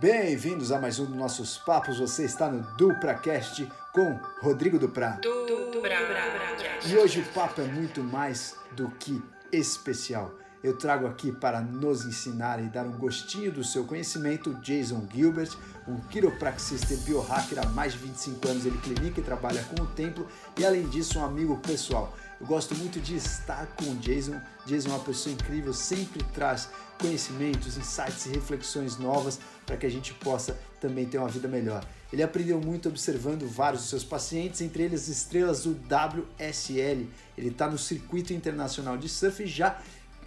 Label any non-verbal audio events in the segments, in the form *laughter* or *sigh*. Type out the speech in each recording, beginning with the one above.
Bem-vindos a mais um dos nossos papos. Você está no DupraCast com Rodrigo Duprá. E hoje o papo é muito mais do que especial. Eu trago aqui para nos ensinar e dar um gostinho do seu conhecimento Jason Gilbert, um quiropraxista e biohacker há mais de 25 anos. Ele clinica e trabalha com o templo e, além disso, um amigo pessoal. Eu gosto muito de estar com o Jason. Jason é uma pessoa incrível, sempre traz conhecimentos, insights e reflexões novas para que a gente possa também ter uma vida melhor. Ele aprendeu muito observando vários dos seus pacientes, entre eles estrelas do WSL. Ele está no circuito internacional de surf e já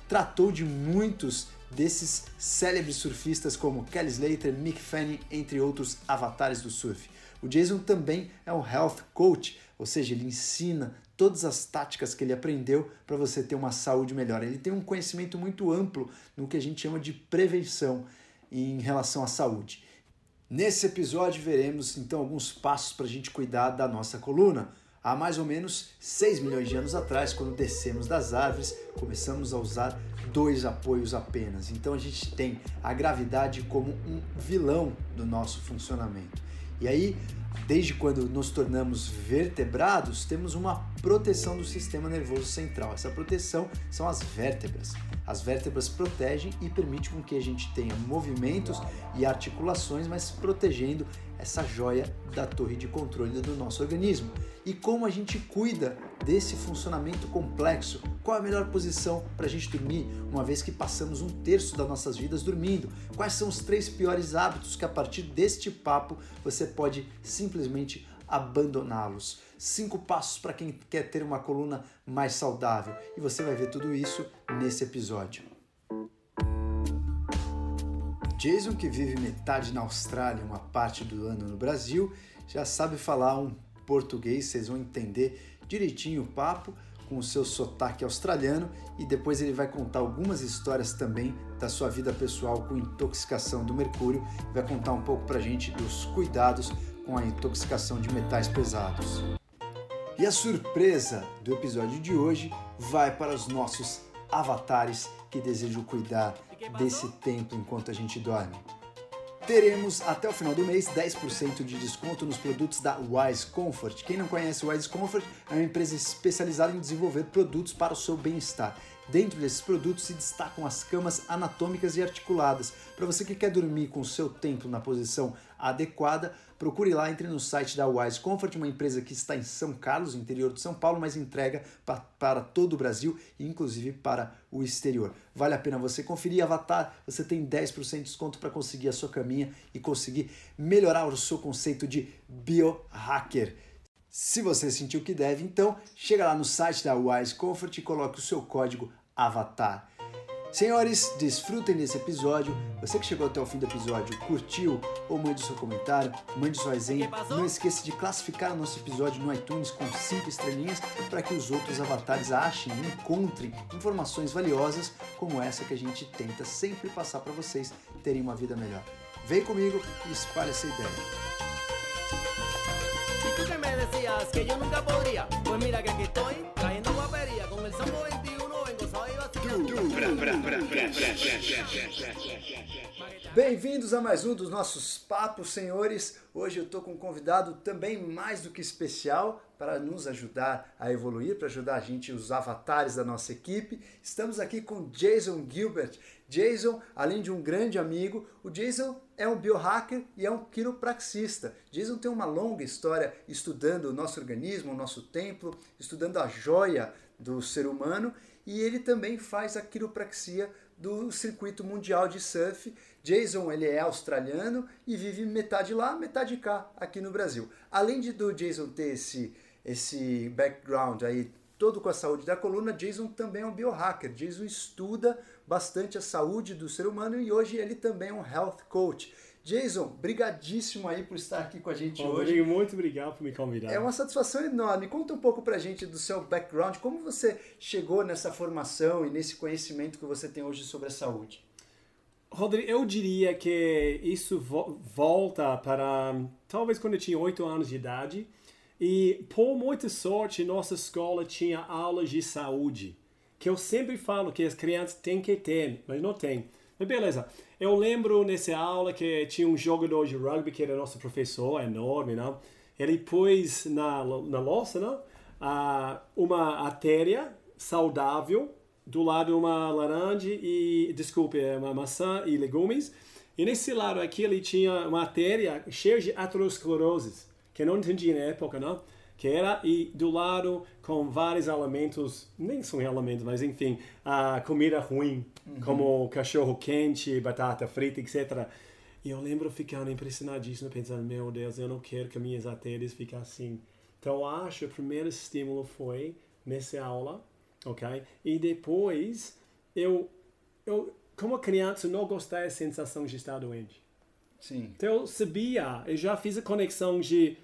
tratou de muitos desses célebres surfistas como Kelly Slater, Mick Fanning, entre outros avatares do surf. O Jason também é um health coach, ou seja, ele ensina todas as táticas que ele aprendeu para você ter uma saúde melhor. Ele tem um conhecimento muito amplo no que a gente chama de prevenção em relação à saúde. Nesse episódio veremos então alguns passos para a gente cuidar da nossa coluna. Há mais ou menos 6 milhões de anos atrás, quando descemos das árvores, começamos a usar dois apoios apenas. Então a gente tem a gravidade como um vilão do nosso funcionamento. E aí Desde quando nos tornamos vertebrados, temos uma proteção do sistema nervoso central. Essa proteção são as vértebras. As vértebras protegem e permitem que a gente tenha movimentos e articulações, mas protegendo essa joia da torre de controle do nosso organismo. E como a gente cuida desse funcionamento complexo? Qual a melhor posição para a gente dormir, uma vez que passamos um terço das nossas vidas dormindo? Quais são os três piores hábitos que a partir deste papo você pode simplesmente abandoná-los? Cinco passos para quem quer ter uma coluna mais saudável. E você vai ver tudo isso nesse episódio. Jason, que vive metade na Austrália e uma parte do ano no Brasil, já sabe falar um português, vocês vão entender direitinho o papo com o seu sotaque australiano e depois ele vai contar algumas histórias também da sua vida pessoal com intoxicação do mercúrio vai contar um pouco pra gente dos cuidados com a intoxicação de metais pesados. E a surpresa do episódio de hoje vai para os nossos avatares que desejam cuidar desse tempo enquanto a gente dorme. Teremos até o final do mês 10% de desconto nos produtos da Wise Comfort. Quem não conhece Wise Comfort é uma empresa especializada em desenvolver produtos para o seu bem-estar. Dentro desses produtos se destacam as camas anatômicas e articuladas. Para você que quer dormir com o seu tempo na posição adequada, procure lá, entre no site da Wise Comfort, uma empresa que está em São Carlos, interior de São Paulo, mas entrega pa para todo o Brasil e inclusive para o exterior. Vale a pena você conferir. Avatar, você tem 10% de desconto para conseguir a sua caminha e conseguir melhorar o seu conceito de biohacker. Se você sentiu que deve, então chega lá no site da Wise Comfort e coloque o seu código AVATAR. Senhores, desfrutem desse episódio. Você que chegou até o fim do episódio, curtiu ou mande seu comentário, mande sua resenha. Não esqueça de classificar o nosso episódio no iTunes com 5 estrelinhas para que os outros avatares achem e encontrem informações valiosas como essa que a gente tenta sempre passar para vocês terem uma vida melhor. Vem comigo e espalhe essa ideia. Decías que yo nunca podría, pues mira que aquí estoy, trayendo guapería con el Sambo 21, vengo só y. Bem-vindos a mais um dos nossos papos, senhores. Hoje eu estou com um convidado também mais do que especial para nos ajudar a evoluir, para ajudar a gente, os avatares da nossa equipe. Estamos aqui com Jason Gilbert. Jason, além de um grande amigo, o Jason é um biohacker e é um quiropraxista. Jason tem uma longa história estudando o nosso organismo, o nosso templo, estudando a joia do ser humano e ele também faz a quiropraxia do circuito mundial de surf. Jason ele é australiano e vive metade lá, metade cá, aqui no Brasil. Além de do Jason ter esse, esse background aí todo com a saúde da coluna, Jason também é um biohacker. Jason estuda bastante a saúde do ser humano e hoje ele também é um health coach. Jason, brigadíssimo aí por estar aqui com a gente Bom, hoje. Muito obrigado por me convidar. É uma satisfação enorme. Conta um pouco pra gente do seu background, como você chegou nessa formação e nesse conhecimento que você tem hoje sobre a saúde. Rodrigo, eu diria que isso vo volta para talvez quando eu tinha 8 anos de idade e por muita sorte nossa escola tinha aulas de saúde, que eu sempre falo que as crianças têm que ter, mas não tem. Mas beleza. Eu lembro nessa aula que tinha um jogador de rugby que era nosso professor, enorme, não? Ele pôs na, na louça, não? Uh, uma artéria saudável do lado uma laranja e, desculpe, uma maçã e legumes. E nesse lado aqui ele tinha uma artéria cheia de aterosclerose, que eu não entendi na época, não? Que era, e do lado com vários alimentos, nem são alimentos, mas enfim, a comida ruim, uhum. como cachorro quente, batata frita, etc. E eu lembro ficando impressionadíssimo, pensando, meu Deus, eu não quero que minhas artérias fiquem assim. Então, acho que o primeiro estímulo foi nessa aula, ok? E depois, eu, eu como criança, não gostei da sensação de estar doente. Sim. Então, eu sabia, eu já fiz a conexão de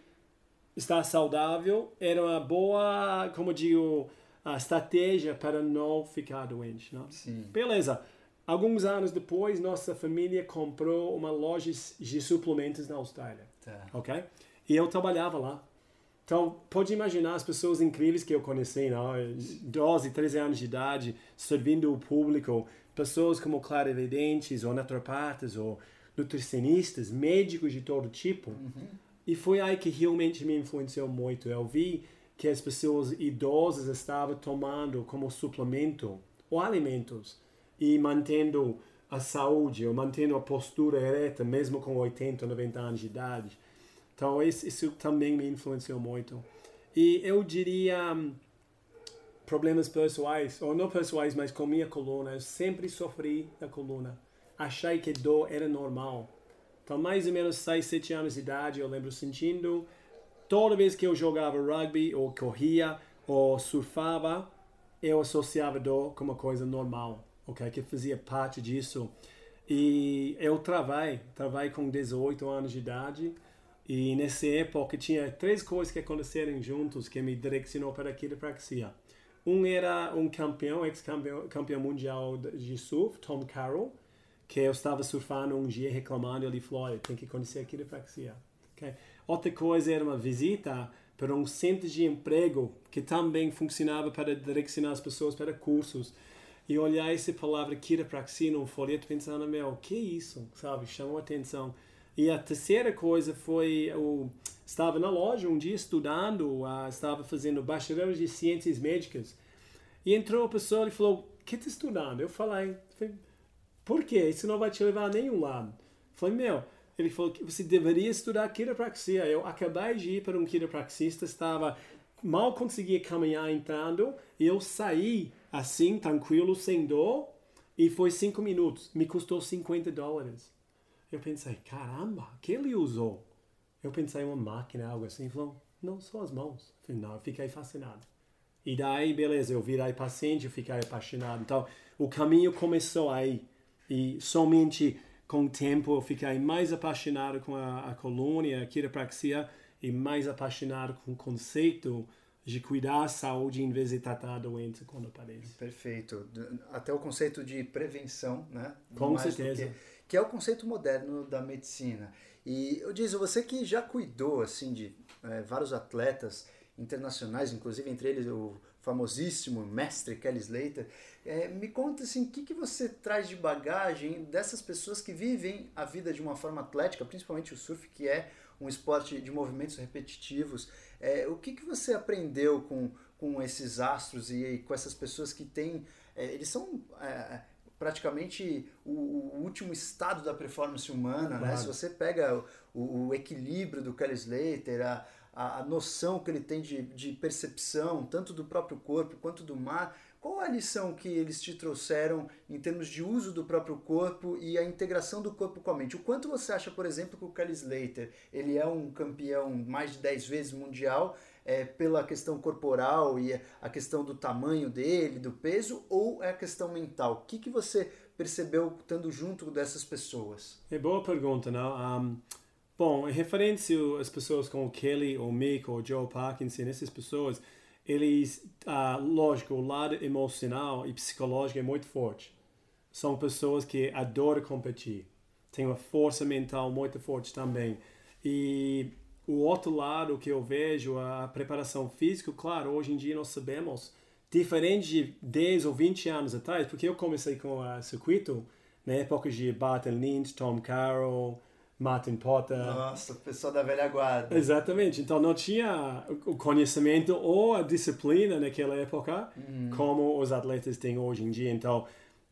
estar saudável, era uma boa, como digo, a estratégia para não ficar doente, não? Sim. Beleza. Alguns anos depois, nossa família comprou uma loja de suplementos na Austrália. Tá. Ok? E eu trabalhava lá. Então, pode imaginar as pessoas incríveis que eu conheci, não? 12, 13 anos de idade, servindo o público, pessoas como clarividentes, ou naturopatas, ou nutricionistas, médicos de todo tipo. Uhum. E foi aí que realmente me influenciou muito. Eu vi que as pessoas idosas estavam tomando como suplemento ou alimentos e mantendo a saúde, ou mantendo a postura ereta, mesmo com 80, 90 anos de idade. Então, isso, também me influenciou muito. E eu diria hum, problemas pessoais, ou não pessoais, mas com minha coluna. Eu sempre sofri da coluna. Achei que dor era normal. Então, mais ou menos 6, 7 anos de idade, eu lembro sentindo. Toda vez que eu jogava rugby, ou corria, ou surfava, eu associava dor como uma coisa normal, ok? Que fazia parte disso. E eu travei, travei com 18 anos de idade. E nessa época tinha três coisas que aconteceram juntos que me direcionou para a quiropraxia. Um era um campeão, ex-campeão campeão mundial de surf, Tom Carroll, que eu estava surfando um dia reclamando, ele falou, tem que conhecer a quiropraxia. Okay? Outra coisa era uma visita para um centro de emprego que também funcionava para direcionar as pessoas para cursos. E olhar essa palavra quiropraxia num folheto pensando, meu, que isso? Sabe? Chamou atenção. E a terceira coisa foi, eu estava na loja um dia estudando, uh, estava fazendo bacharel de ciências médicas, e entrou a pessoa e falou, que está estudando? Eu falei, por quê? Isso não vai te levar a nenhum lado. Falei, meu, ele falou que você deveria estudar quiropraxia. Eu acabei de ir para um quiropraxista, estava mal conseguia caminhar entrando, e eu saí assim, tranquilo, sem dor, e foi cinco minutos. Me custou 50 dólares. Eu pensei, caramba, que ele usou? Eu pensei uma máquina, algo assim. Ele falou, não, só as mãos. Eu falei, não, eu fiquei fascinado. E daí, beleza, eu virei paciente, eu fiquei apaixonado. Então, o caminho começou aí. E somente com o tempo eu fiquei mais apaixonado com a, a colônia, a quiropraxia, e mais apaixonado com o conceito de cuidar da saúde em vez de tratar a doença quando aparece. Perfeito. Até o conceito de prevenção, né? Com certeza que é o conceito moderno da medicina. E eu diz, você que já cuidou assim de é, vários atletas internacionais, inclusive entre eles o famosíssimo mestre Kelly Slater, é, me conta assim, o que, que você traz de bagagem dessas pessoas que vivem a vida de uma forma atlética, principalmente o surf, que é um esporte de movimentos repetitivos. É, o que, que você aprendeu com, com esses astros e, e com essas pessoas que têm. É, eles são é, praticamente o, o, último estado da performance humana, claro. né? Se você pega o, o equilíbrio do Kelly Slater, a, a, a, noção que ele tem de, de percepção, tanto do próprio corpo quanto do mar, qual a lição que eles te trouxeram em termos de uso do próprio corpo e a integração do corpo com a mente? O quanto você acha, por exemplo, que o Kelly Slater ele é um campeão mais de 10 vezes mundial é, pela questão corporal e a questão do tamanho dele, do peso, ou é a questão mental? O que, que você percebeu estando junto dessas pessoas? É boa pergunta, não? Um, bom, em referência às pessoas como Kelly, ou Mick, ou Joe Parkinson, essas pessoas, eles, uh, lógico, o lado emocional e psicológico é muito forte. São pessoas que adoram competir, têm uma força mental muito forte também. E o outro lado que eu vejo, a preparação física, claro, hoje em dia nós sabemos, diferente de 10 ou 20 anos atrás, porque eu comecei com o circuito na época de Barton Lynch, Tom Carroll, Martin Potter. Nossa, pessoal da velha guarda. Exatamente. Então não tinha o conhecimento ou a disciplina naquela época uhum. como os atletas têm hoje em dia. Então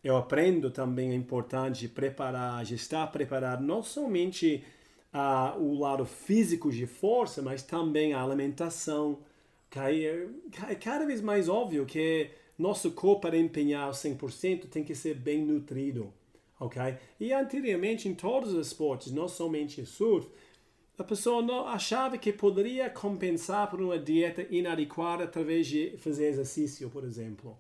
eu aprendo também a importância de preparar, de estar preparado não somente uh, o lado físico de força, mas também a alimentação. É cada vez mais óbvio que nosso corpo para empenhar 100% tem que ser bem nutrido ok? E anteriormente em todos os esportes, não somente surf, a pessoa não achava que poderia compensar por uma dieta inadequada através de fazer exercício, por exemplo.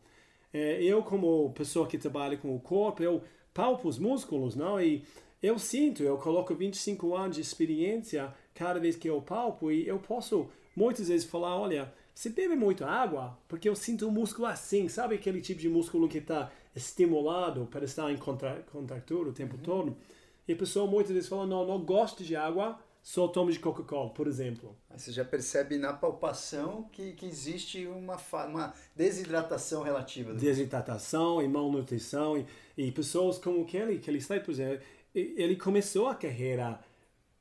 É, eu, como pessoa que trabalha com o corpo, eu palpo os músculos, não? E eu sinto, eu coloco 25 anos de experiência cada vez que eu palpo e eu posso muitas vezes falar, olha, você bebe muito água, porque eu sinto o músculo assim, sabe aquele tipo de músculo que está estimulado para estar em contratura o tempo uhum. todo. E a pessoa muitas vezes fala, não, não gosto de água, só tomo de Coca-Cola, por exemplo. Você já percebe na palpação que, que existe uma, uma desidratação relativa. Desidratação e malnutrição. E, e pessoas como Kelly, Kelly Slade, por exemplo, ele começou a carreira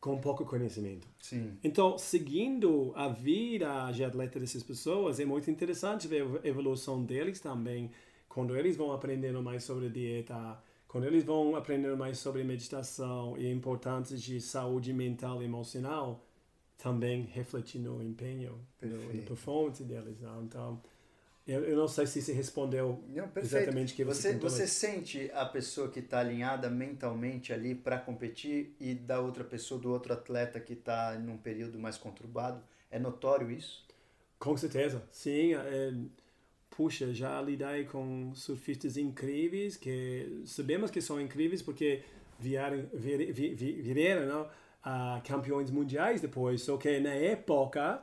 com pouco conhecimento. Sim. Então, seguindo a vida de atleta dessas pessoas, é muito interessante ver a evolução deles também quando eles vão aprendendo mais sobre dieta, quando eles vão aprendendo mais sobre meditação e a importância de saúde mental e emocional, também refletir no empenho, na performance deles. Não? Então, eu, eu, não sei se se respondeu não, exatamente o que você Você, você sente a pessoa que está alinhada mentalmente ali para competir e da outra pessoa, do outro atleta que está num período mais conturbado? É notório isso? Com certeza, sim. É, puxa, já lidei com surfistas incríveis que sabemos que são incríveis porque vieram, vir, vir, vieram não, a campeões mundiais depois. Só que na época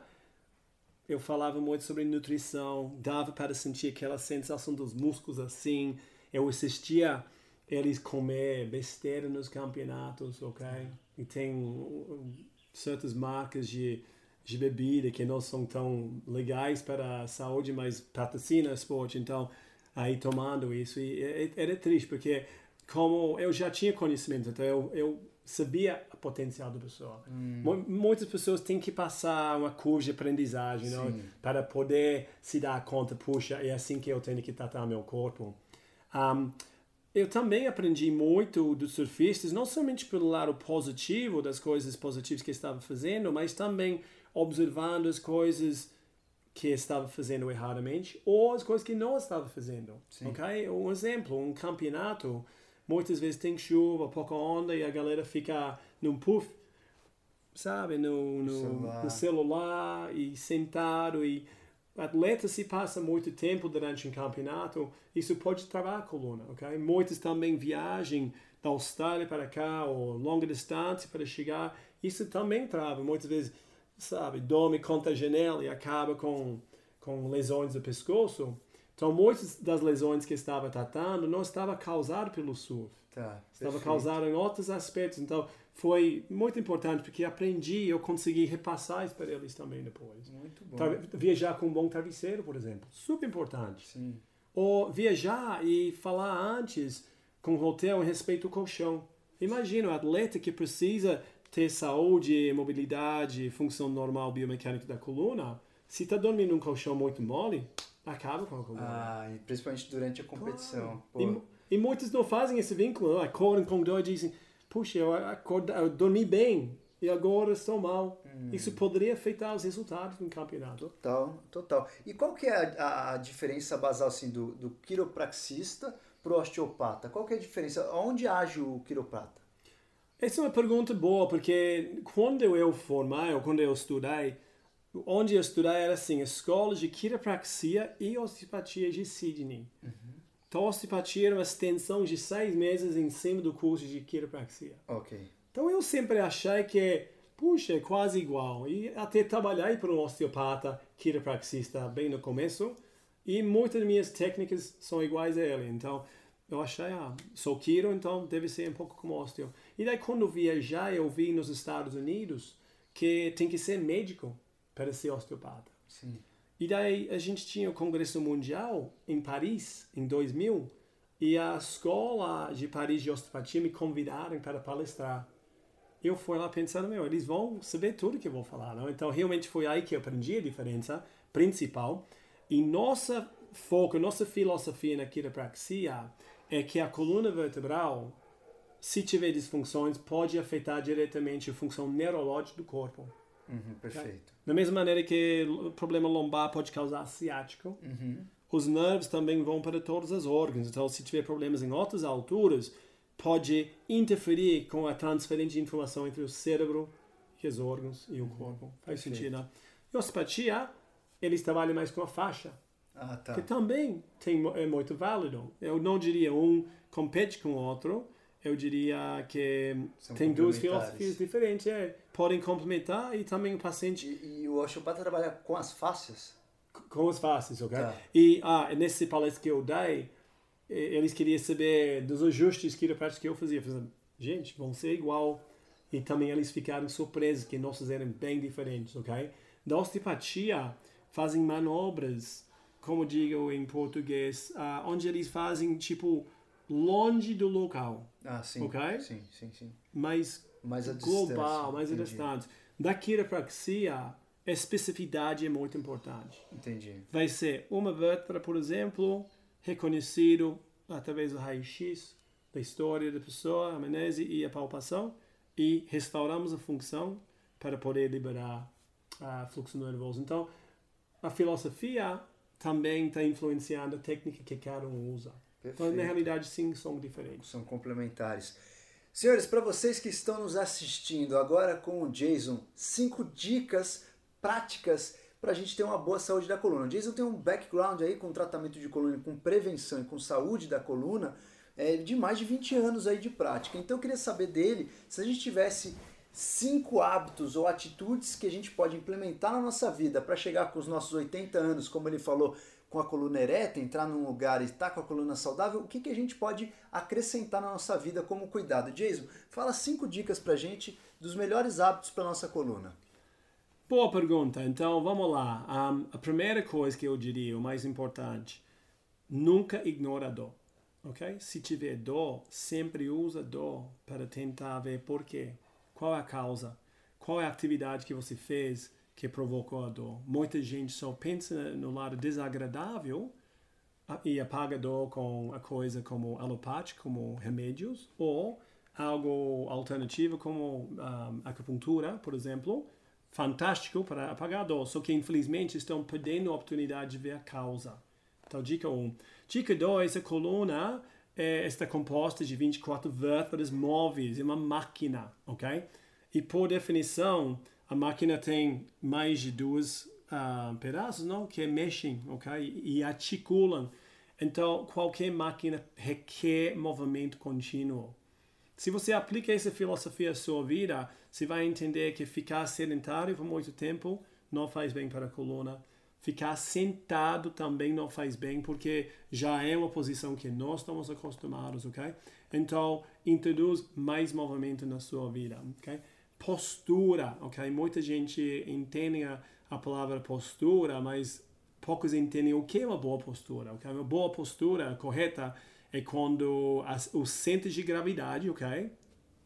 eu falava muito sobre nutrição, dava para sentir aquela sensação dos músculos assim. Eu assistia eles comer besteira nos campeonatos, ok? E tem certas marcas de de bebida que não são tão legais para a saúde, mas patrocina esporte. Então, aí tomando isso, e era triste, porque como eu já tinha conhecimento, então eu, eu sabia o potencial da pessoa. Hum. Muitas pessoas têm que passar uma curva de aprendizagem não? para poder se dar conta, puxa, é assim que eu tenho que tratar meu corpo. Um, eu também aprendi muito dos surfistas, não somente pelo lado positivo das coisas positivas que estava fazendo, mas também observando as coisas que estava fazendo erradamente ou as coisas que não estava fazendo. Sim. Ok? Um exemplo, um campeonato, muitas vezes tem chuva, pouca onda e a galera fica num puff, sabe, no, no, celular. no celular e sentado e atleta se passa muito tempo durante um campeonato, isso pode travar a coluna, ok? Muitos também viajam da Austrália para cá ou longa distância para chegar, isso também trava. Muitas vezes sabe, dorme contra a janela e acaba com, com lesões do pescoço. Então, muitas das lesões que estava tratando não estava causado pelo surf. Tá, estava causado em outros aspectos. Então, foi muito importante porque aprendi, eu consegui repassar isso para eles também depois. Muito bom. Viajar com um bom travesseiro, por exemplo, super importante. Sim. Ou viajar e falar antes com o hotel em respeito ao colchão. Imagina um atleta que precisa ter saúde, mobilidade, função normal biomecânica da coluna, se está dormindo num colchão muito mole, acaba com a coluna. Ah, principalmente durante a competição. Claro. E, e, muitos não fazem esse vínculo, acordam com dor e dizem, puxa, eu, acorda, eu dormi bem e agora estou mal. Hum. Isso poderia afetar os resultados do campeonato. Total, total. E qual que é a, a diferença basal assim, do, do quiropraxista para o osteopata? Qual que é a diferença? Onde age o quiroprata? Essa é uma pergunta boa, porque quando eu formei, ou quando eu estudei, onde eu estudei era assim, escola de quiropraxia e osteopatia de Sydney. Uhum. Então, osteopatia era uma extensão de seis meses em cima do curso de quiropraxia. Ok. Então, eu sempre achei que, puxa, é quase igual. E até trabalhei para um osteopata quiropraxista bem no começo, e muitas das minhas técnicas são iguais a ele. Então, eu achei, ah, sou quiro, então deve ser um pouco como osteo. E daí quando viajar, eu vi nos Estados Unidos que tem que ser médico para ser osteopata. Sim. E daí a gente tinha o Congresso Mundial em Paris, em 2000, E a escola de Paris de osteopatia me convidaram para palestrar. Eu fui lá pensando, meu, eles vão saber tudo que eu vou falar, não? Então, realmente foi aí que eu aprendi a diferença principal. E nossa foco, nossa filosofia na quiropraxia é que a coluna vertebral, se tiver disfunções, pode afetar diretamente a função neurológica do corpo. Uhum, perfeito. Da mesma maneira que o problema lombar pode causar ciático, uhum. os nervos também vão para todos os órgãos. Então, se tiver problemas em outras alturas, pode interferir com a transferência de informação entre o cérebro e os órgãos e o corpo. Faz Perfeito. sentido, né? E osteopatia, eles trabalham mais com a faixa, Ah, tá. que também tem, é muito válido. Eu não diria um compete com o outro, eu diria que São tem duas filosofias diferentes. É, podem complementar e também o paciente E, e o osteopata trabalha com as fáscias? com os faces, ok? Tá. E ah, nesse palestra que eu dei, eles queriam saber dos ajustes quiropráticos que eu fazia. Eu falei, gente, vão ser igual. E também eles ficaram surpresos que nossos eram bem diferentes, ok? Da osteopatia, fazem manobras, como digo em português, ah, onde eles fazem, tipo, longe do local, Ah, sim. Ok. Sim, sim, sim. mas Mais a global, mais entendi. distante. Da quiropraxia, a especificidade é muito importante Entendi. vai ser uma vértebra, por exemplo, reconhecido através do raio-x da história da pessoa, a amnese e a palpação, e restauramos a função para poder liberar a fluxo nervoso. Então, a filosofia também está influenciando a técnica que cada um usa. Então, na Perfeito. realidade, sim, são diferentes. São complementares. Senhores, para vocês que estão nos assistindo agora com o Jason, cinco dicas práticas para a gente ter uma boa saúde da coluna. O Jason tem um background aí com tratamento de coluna, com prevenção e com saúde da coluna é, de mais de 20 anos aí de prática. Então eu queria saber dele se a gente tivesse cinco hábitos ou atitudes que a gente pode implementar na nossa vida para chegar com os nossos 80 anos, como ele falou, com a coluna ereta, entrar num lugar e estar com a coluna saudável, o que, que a gente pode acrescentar na nossa vida como cuidado? Jason, fala cinco dicas pra gente dos melhores hábitos para nossa coluna. Boa pergunta. Então, vamos lá. Um, a primeira coisa que eu diria, o mais importante, nunca ignora a dor. Ok? Se tiver dor, sempre usa dor para tentar ver por quê. Qual é a causa? Qual é a atividade que você fez que provocou a dor? Muita gente só pensa no lado desagradável e apaga a dor com a coisa como alopática, como remédios, ou algo alternativo como um, acupuntura, por exemplo, fantástico para apagar a dor, só que infelizmente estão perdendo a oportunidade de ver a causa. Então, dica 1. Um. Dica 2, a coluna é, está composta de 24 vértebras móveis, é uma máquina, ok? E por definição, a máquina tem mais de duas ah, pedaços, não? Que mexem, ok? E articulam. Então, qualquer máquina requer movimento contínuo. Se você aplica essa filosofia à sua vida, você vai entender que ficar sedentário por muito tempo não faz bem para a coluna. Ficar sentado também não faz bem, porque já é uma posição que nós estamos acostumados, ok? Então, introduz mais movimento na sua vida, ok? Postura, ok? Muita gente entende a, a palavra postura, mas poucos entendem o que é uma boa postura, ok? Uma boa postura correta é quando as, o centro de gravidade, ok?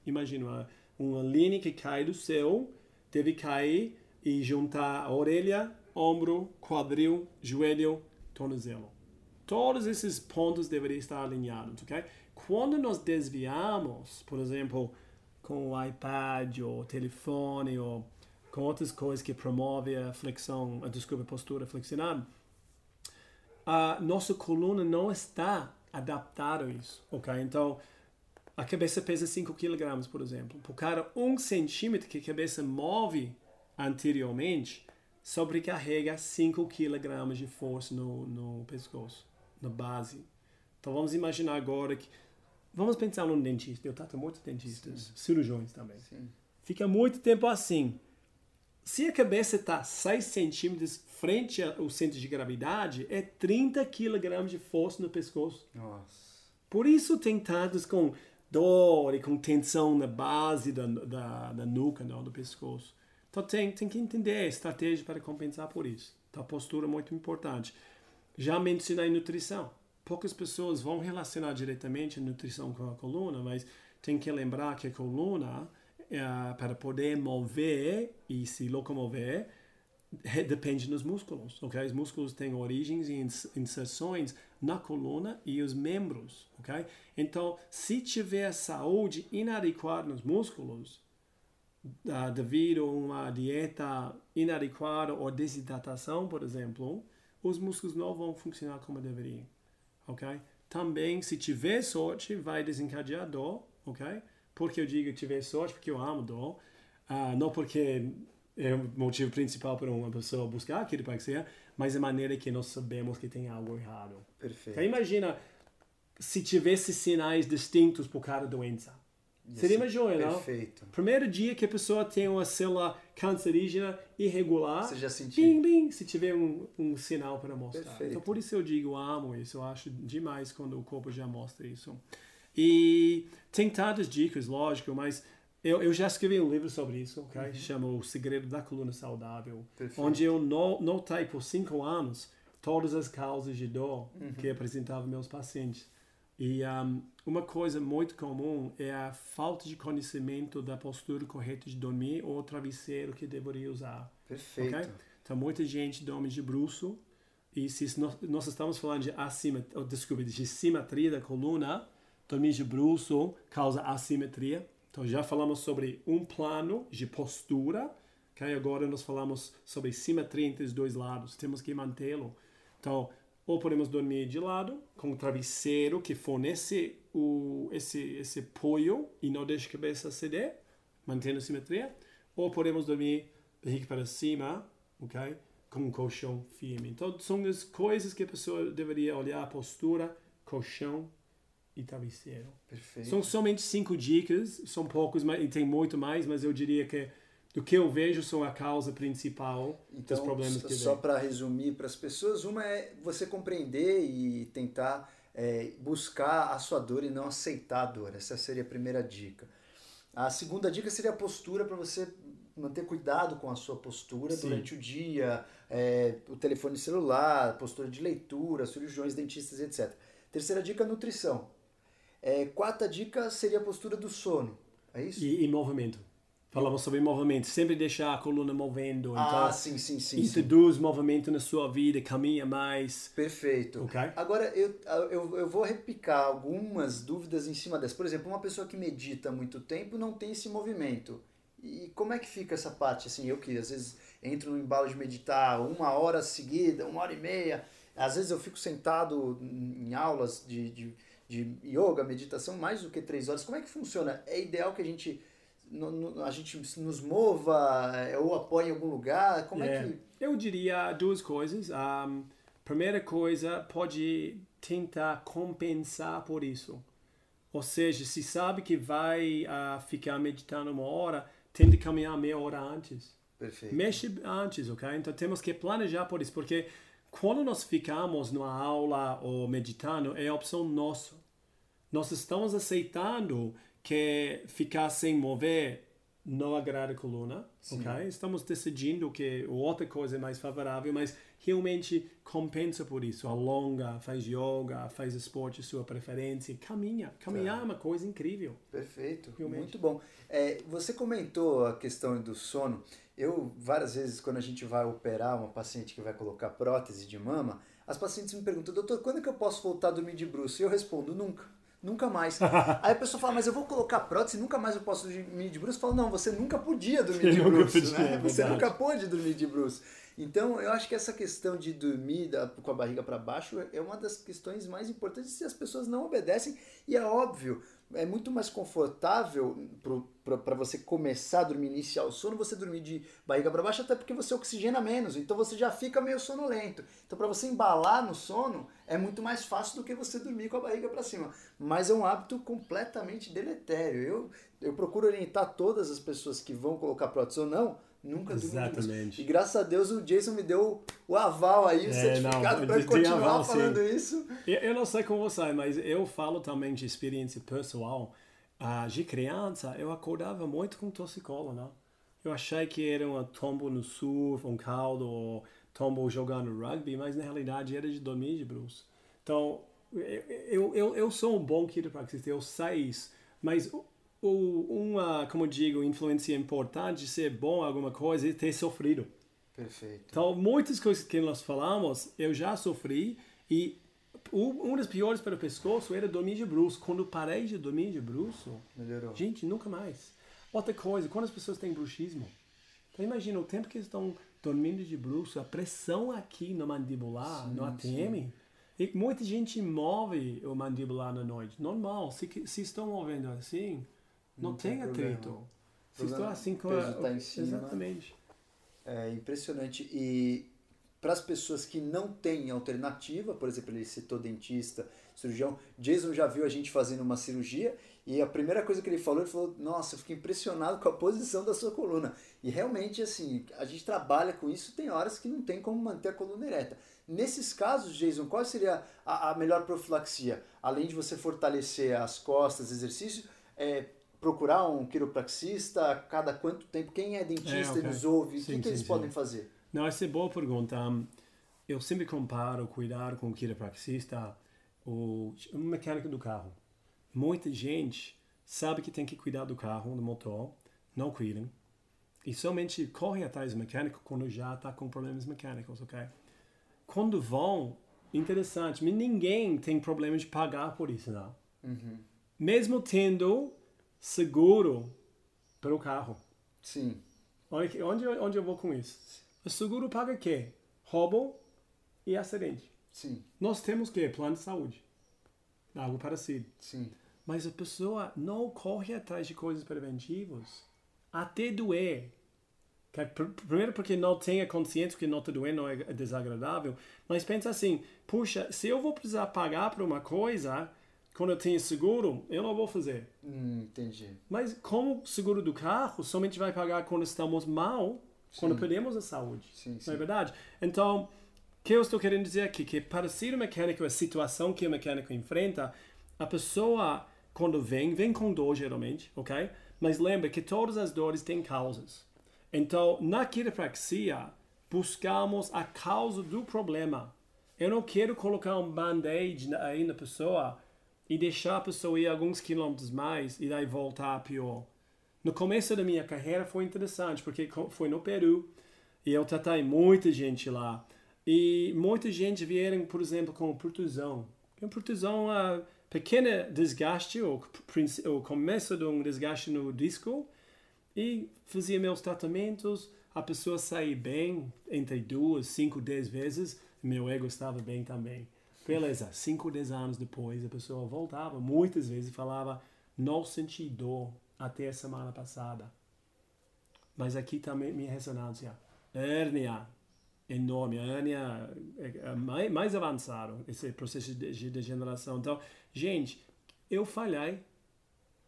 Imagina uma, uma linha que cai do céu, deve cair e juntar a orelha, ombro, quadril, joelho, tornozelo. Todos esses pontos deveriam estar alinhados, ok? Quando nós desviamos, por exemplo, com o iPad ou telefone ou com outras coisas que promovem a flexão, a desculpa, a postura flexionada, a nossa coluna não está adaptada a isso, ok? Então, a cabeça pesa 5 kg, por exemplo. Por cada 1 centímetro que a cabeça move anteriormente, sobrecarrega 5 kg de força no, no pescoço, na base. Então, vamos imaginar agora que... Vamos pensar num dentista. Eu trato muitos dentistas, cirurgiões também. Sim. Fica muito tempo assim. Se a cabeça está 6 centímetros frente ao centro de gravidade, é 30 kg de força no pescoço. Nossa. Por isso tem tantos com dor e com tensão na base da, da, da nuca, não, do pescoço. Então tem, tem que entender a estratégia para compensar por isso. Então a postura é muito importante. Já mencionei nutrição. Poucas pessoas vão relacionar diretamente a nutrição com a coluna, mas tem que lembrar que a coluna, é, para poder mover e se locomover, depende dos músculos, ok? Os músculos têm origens e inserções na coluna e os membros, ok? Então, se tiver saúde inadequada nos músculos, uh, devido a uma dieta inadequada ou desidratação, por exemplo, os músculos não vão funcionar como deveriam, ok? Também, se tiver sorte, vai desencadear dor, ok? Porque eu digo tiver sorte, porque eu amo dor, uh, não porque é o motivo principal para uma pessoa buscar quiropraxia, mas a maneira que nós sabemos que tem algo errado. Perfeito. Então, imagina se tivesse sinais distintos por cada doença. Isso, Seria joia, não? Perfeito. Primeiro dia que a pessoa tem uma célula cancerígena irregular, Você já sentiu? Bim, bim, se tiver um, um sinal para mostrar. Perfeito. Então, por isso eu digo, amo isso. Eu acho demais quando o corpo já mostra isso. E tem tantas dicas, lógico, mas eu, eu já escrevi um livro sobre isso, ok? Uhum. Chama O Segredo da Coluna Saudável. Perfeito. Onde eu no, notei por cinco anos todas as causas de dor uhum. que apresentava meus pacientes. E um, uma coisa muito comum é a falta de conhecimento da postura correta de dormir ou travesseiro que deveria usar. Perfeito. Okay? Então, muita gente dorme de bruxo. E se nós, nós estamos falando de assimetria, desculpa, de simetria da coluna, dormir de bruxo causa assimetria. Então, já falamos sobre um plano de postura. Okay? Agora, nós falamos sobre simetria entre os dois lados. Temos que mantê-lo. Então, ou podemos dormir de lado, com o travesseiro que fornece o, esse, esse apoio e não deixa a cabeça ceder, mantendo a simetria. Ou podemos dormir barriga para cima, ok? Com um colchão firme. Então, são as coisas que a pessoa deveria olhar: a postura, colchão e travesseiro. Perfeito. São somente cinco dicas, são poucos, mas, e tem muito mais, mas eu diria que do que eu vejo são a causa principal então, dos problemas que Só para resumir para as pessoas, uma é você compreender e tentar é, buscar a sua dor e não aceitar a dor. Essa seria a primeira dica. A segunda dica seria a postura para você manter cuidado com a sua postura Sim. durante o dia, é, o telefone celular, postura de leitura, cirurgiões, dentistas, etc. Terceira dica, nutrição. É, quarta dica seria a postura do sono. É isso? E, e movimento. Falamos sobre movimento, sempre deixar a coluna movendo. Ah, então, sim, sim, sim. Introduz sim. movimento na sua vida, caminha mais. Perfeito. Okay? Agora, eu, eu, eu vou repicar algumas dúvidas em cima dessa. Por exemplo, uma pessoa que medita muito tempo não tem esse movimento. E como é que fica essa parte? Assim, eu que às vezes entro no embalo de meditar uma hora seguida, uma hora e meia. Às vezes eu fico sentado em aulas de, de, de yoga, meditação, mais do que três horas. Como é que funciona? É ideal que a gente no, no, a gente nos mova é, ou apoie em algum lugar? Como é, é que. Eu diria duas coisas. Um, primeira coisa, pode tentar compensar por isso. Ou seja, se sabe que vai uh, ficar meditando uma hora, tente caminhar meia hora antes. Perfeito. Mexe antes, ok? Então temos que planejar por isso, porque quando nós ficamos numa aula ou meditando, é opção nossa. Nós estamos aceitando que ficar sem mover não agrada a coluna, Sim. ok? Estamos decidindo que outra coisa é mais favorável, mas realmente compensa por isso. Alonga, faz yoga, faz esporte sua preferência, caminha. Caminhar é uma coisa incrível. Perfeito, realmente. muito bom. É, você comentou a questão do sono. Eu, várias vezes, quando a gente vai operar uma paciente que vai colocar prótese de mama, as pacientes me perguntam, doutor, quando é que eu posso voltar a dormir de bruxo? E eu respondo, nunca. Nunca mais. *laughs* Aí a pessoa fala, mas eu vou colocar prótese, nunca mais eu posso dormir de bruxo. Eu falo, não, você nunca podia dormir de bruxo, podia, né? É *laughs* você nunca pôde dormir de bruxo. Então, eu acho que essa questão de dormir com a barriga para baixo é uma das questões mais importantes se as pessoas não obedecem. E é óbvio, é muito mais confortável para você começar a dormir, iniciar o sono, você dormir de barriga para baixo, até porque você oxigena menos, então você já fica meio sonolento. Então, para você embalar no sono, é muito mais fácil do que você dormir com a barriga para cima. Mas é um hábito completamente deletério. Eu, eu procuro orientar todas as pessoas que vão colocar prótese ou não Nunca Exatamente. E graças a Deus o Jason me deu o aval aí, o é, certificado para continuar aval, falando sim. isso. Eu, eu, não sei como você, mas eu falo também de experiência pessoal. Ah, de criança, eu acordava muito com torcicolo, não? Eu achei que era um tombo no surf, um caldo, ou tombo jogando rugby, mas na realidade era de dormir de bruxo. Então, eu, eu, eu sou um bom quiropraxista, eu sei isso, mas o, uma, como digo, influência importante de ser bom em alguma coisa é ter sofrido. Perfeito. Então, muitas coisas que nós falamos, eu já sofri e um dos piores para o pescoço era dormir de bruxo. Quando parei de dormir de bruxo, melhorou. Gente, nunca mais. Outra coisa, quando as pessoas têm bruxismo, então imagina o tempo que eles estão dormindo de bruxo, a pressão aqui no mandibular, sim, no ATM. Sim. E muita gente move o mandibular na noite. Normal, se, se estão movendo assim, não, não tem, tem atrito. Se estão assim com a. Tá em cima. Exatamente. É impressionante. E para as pessoas que não têm alternativa, por exemplo, ele citou dentista, cirurgião, Jason já viu a gente fazendo uma cirurgia e a primeira coisa que ele falou, ele falou: Nossa, eu fiquei impressionado com a posição da sua coluna. E realmente, assim, a gente trabalha com isso, tem horas que não tem como manter a coluna ereta. Nesses casos, Jason, qual seria a, a melhor profilaxia? Além de você fortalecer as costas, exercício, é, procurar um quiropraxista a cada quanto tempo? Quem é dentista é, okay. e nos ouve? Sim, o que, que eles sim. podem fazer? Não, essa é boa pergunta. Eu sempre comparo cuidar com o quiropraxista o mecânico do carro. Muita gente sabe que tem que cuidar do carro, do motor, não cuidam. E somente correm atrás do mecânico quando já está com problemas mecânicos, ok? Quando vão, interessante, mas ninguém tem problema de pagar por isso, não. Uhum. Mesmo tendo seguro para o carro. Sim. Onde, onde, onde eu vou com isso? O seguro paga o quê? Roubo e acidente. Sim. Nós temos que plano de saúde. Algo parecido. Sim. Mas a pessoa não corre atrás de coisas preventivas até doer. Primeiro porque não tem a consciência que não te doer não é desagradável, mas pensa assim, puxa, se eu vou precisar pagar por uma coisa, quando eu tenho seguro, eu não vou fazer. Hum, entendi. Mas como seguro do carro, somente vai pagar quando estamos mal, quando perdemos a saúde. Sim, sim. Não é verdade? Então, o que eu estou querendo dizer aqui? Que para ser o mecânico, a situação que o mecânico enfrenta, a pessoa, quando vem, vem com dor geralmente, ok? Mas lembra que todas as dores têm causas. Então, na quiropraxia, buscamos a causa do problema. Eu não quero colocar um band-aid aí na pessoa e deixar a pessoa ir alguns quilômetros mais e daí voltar pior. No começo da minha carreira foi interessante, porque foi no Peru e eu tratei muita gente lá. E muita gente vieram, por exemplo, com protusão. Uma protusão é pequena desgaste, ou o começo de um desgaste no disco, e fazia meus tratamentos, a pessoa saía bem entre duas, cinco, dez vezes, meu ego estava bem também. Beleza, cinco, dez anos depois, a pessoa voltava muitas vezes e falava, não senti dor, até a semana passada. Mas aqui também minha ressonância. Hérnia enorme, a hérnia é, é mais, mais esse processo de degeneração. Então, gente, eu falhei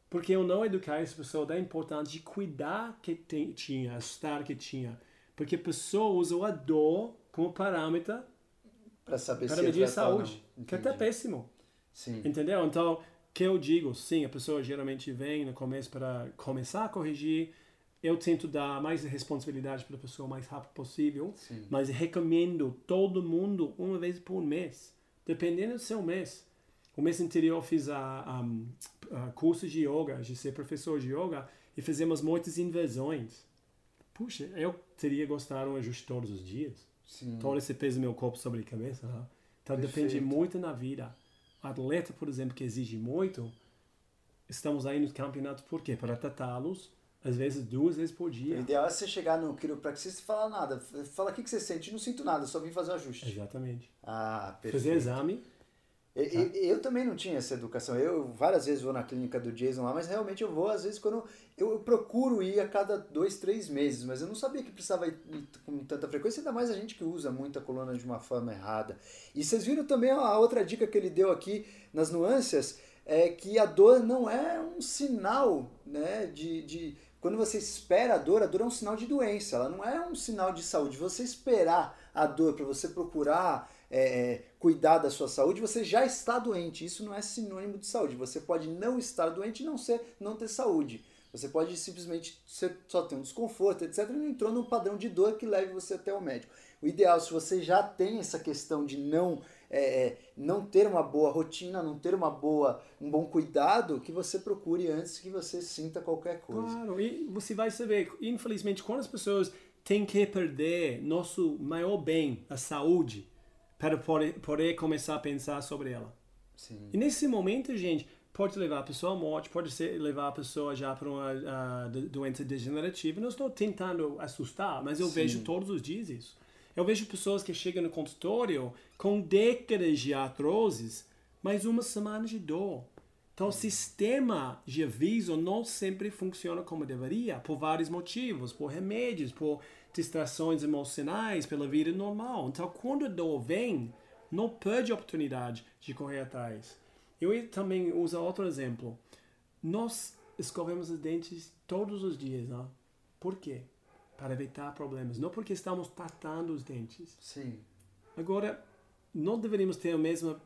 porque eu não eduquei essa pessoa da importância de cuidar que tem, tinha, estar que tinha. Porque a pessoa usou a dor como parâmetro para saber para medir a saúde, que é até péssimo. Sim. Entendeu? Então, que eu digo, sim, a pessoa geralmente vem no começo para começar a corrigir. Eu tento dar mais responsabilidade para a pessoa o mais rápido possível, sim. mas recomendo todo mundo uma vez por mês, dependendo do seu mês. O mês anterior eu fiz a, a, a curso de yoga, de ser professor de yoga, e fizemos muitas inversões. Puxa, eu teria gostado um ajuste todos os dias. Sim. Todo esse peso do meu corpo sobre a cabeça. Né? Então Perfeito. depende muito na vida atleta, por exemplo, que exige muito, estamos aí nos campeonatos por quê? Para tratá-los, às vezes duas vezes por dia. O ideal é você chegar no quiropraxista e falar nada. Fala o que, que você sente, não sinto nada, só vim fazer o ajuste. Exatamente. Ah, perfeito. Fazer exame, eu, eu, eu, também não tinha essa educação. Eu várias vezes vou na clínica do Jason lá, mas realmente eu vou, às vezes, quando. Eu, eu procuro ir a cada dois, três meses, mas eu não sabia que precisava ir, ir com tanta frequência, ainda mais a gente que usa muito a coluna de uma forma errada. E vocês viram também a outra dica que ele deu aqui nas nuances, é que a dor não é um sinal né, de, de. Quando você espera a dor, a dor é um sinal de doença, ela não é um sinal de saúde. Você esperar a dor para você procurar é, é, cuidar da sua saúde, você já está doente. Isso não é sinônimo de saúde. Você pode não estar doente e não, ser, não ter saúde. Você pode simplesmente só ter um desconforto, etc. Não entrou num padrão de dor que leve você até o médico. O ideal, se você já tem essa questão de não é, é, não ter uma boa rotina, não ter uma boa, um bom cuidado que você procure antes que você sinta qualquer coisa. Claro, e você vai saber, infelizmente, quando as pessoas têm que perder nosso maior bem, a saúde, para poder, começar a pensar sobre ela. Sim. E nesse momento, gente, pode levar a pessoa à morte, pode ser, levar a pessoa já para uma uh, doença degenerativa. Não estou tentando assustar, mas eu Sim. vejo todos os dias isso. Eu vejo pessoas que chegam no consultório com décadas de artroses, mas uma semana de dor. Então, o sistema de aviso não sempre funciona como deveria, por vários motivos, por remédios, por distrações emocionais, pela vida normal. Então, quando a dor vem, não perde a oportunidade de correr atrás. Eu também uso outro exemplo. Nós escovemos os dentes todos os dias, não? Né? Por quê? Para evitar problemas, não porque estamos tratando os dentes. Sim. Agora, não deveríamos ter o mesmo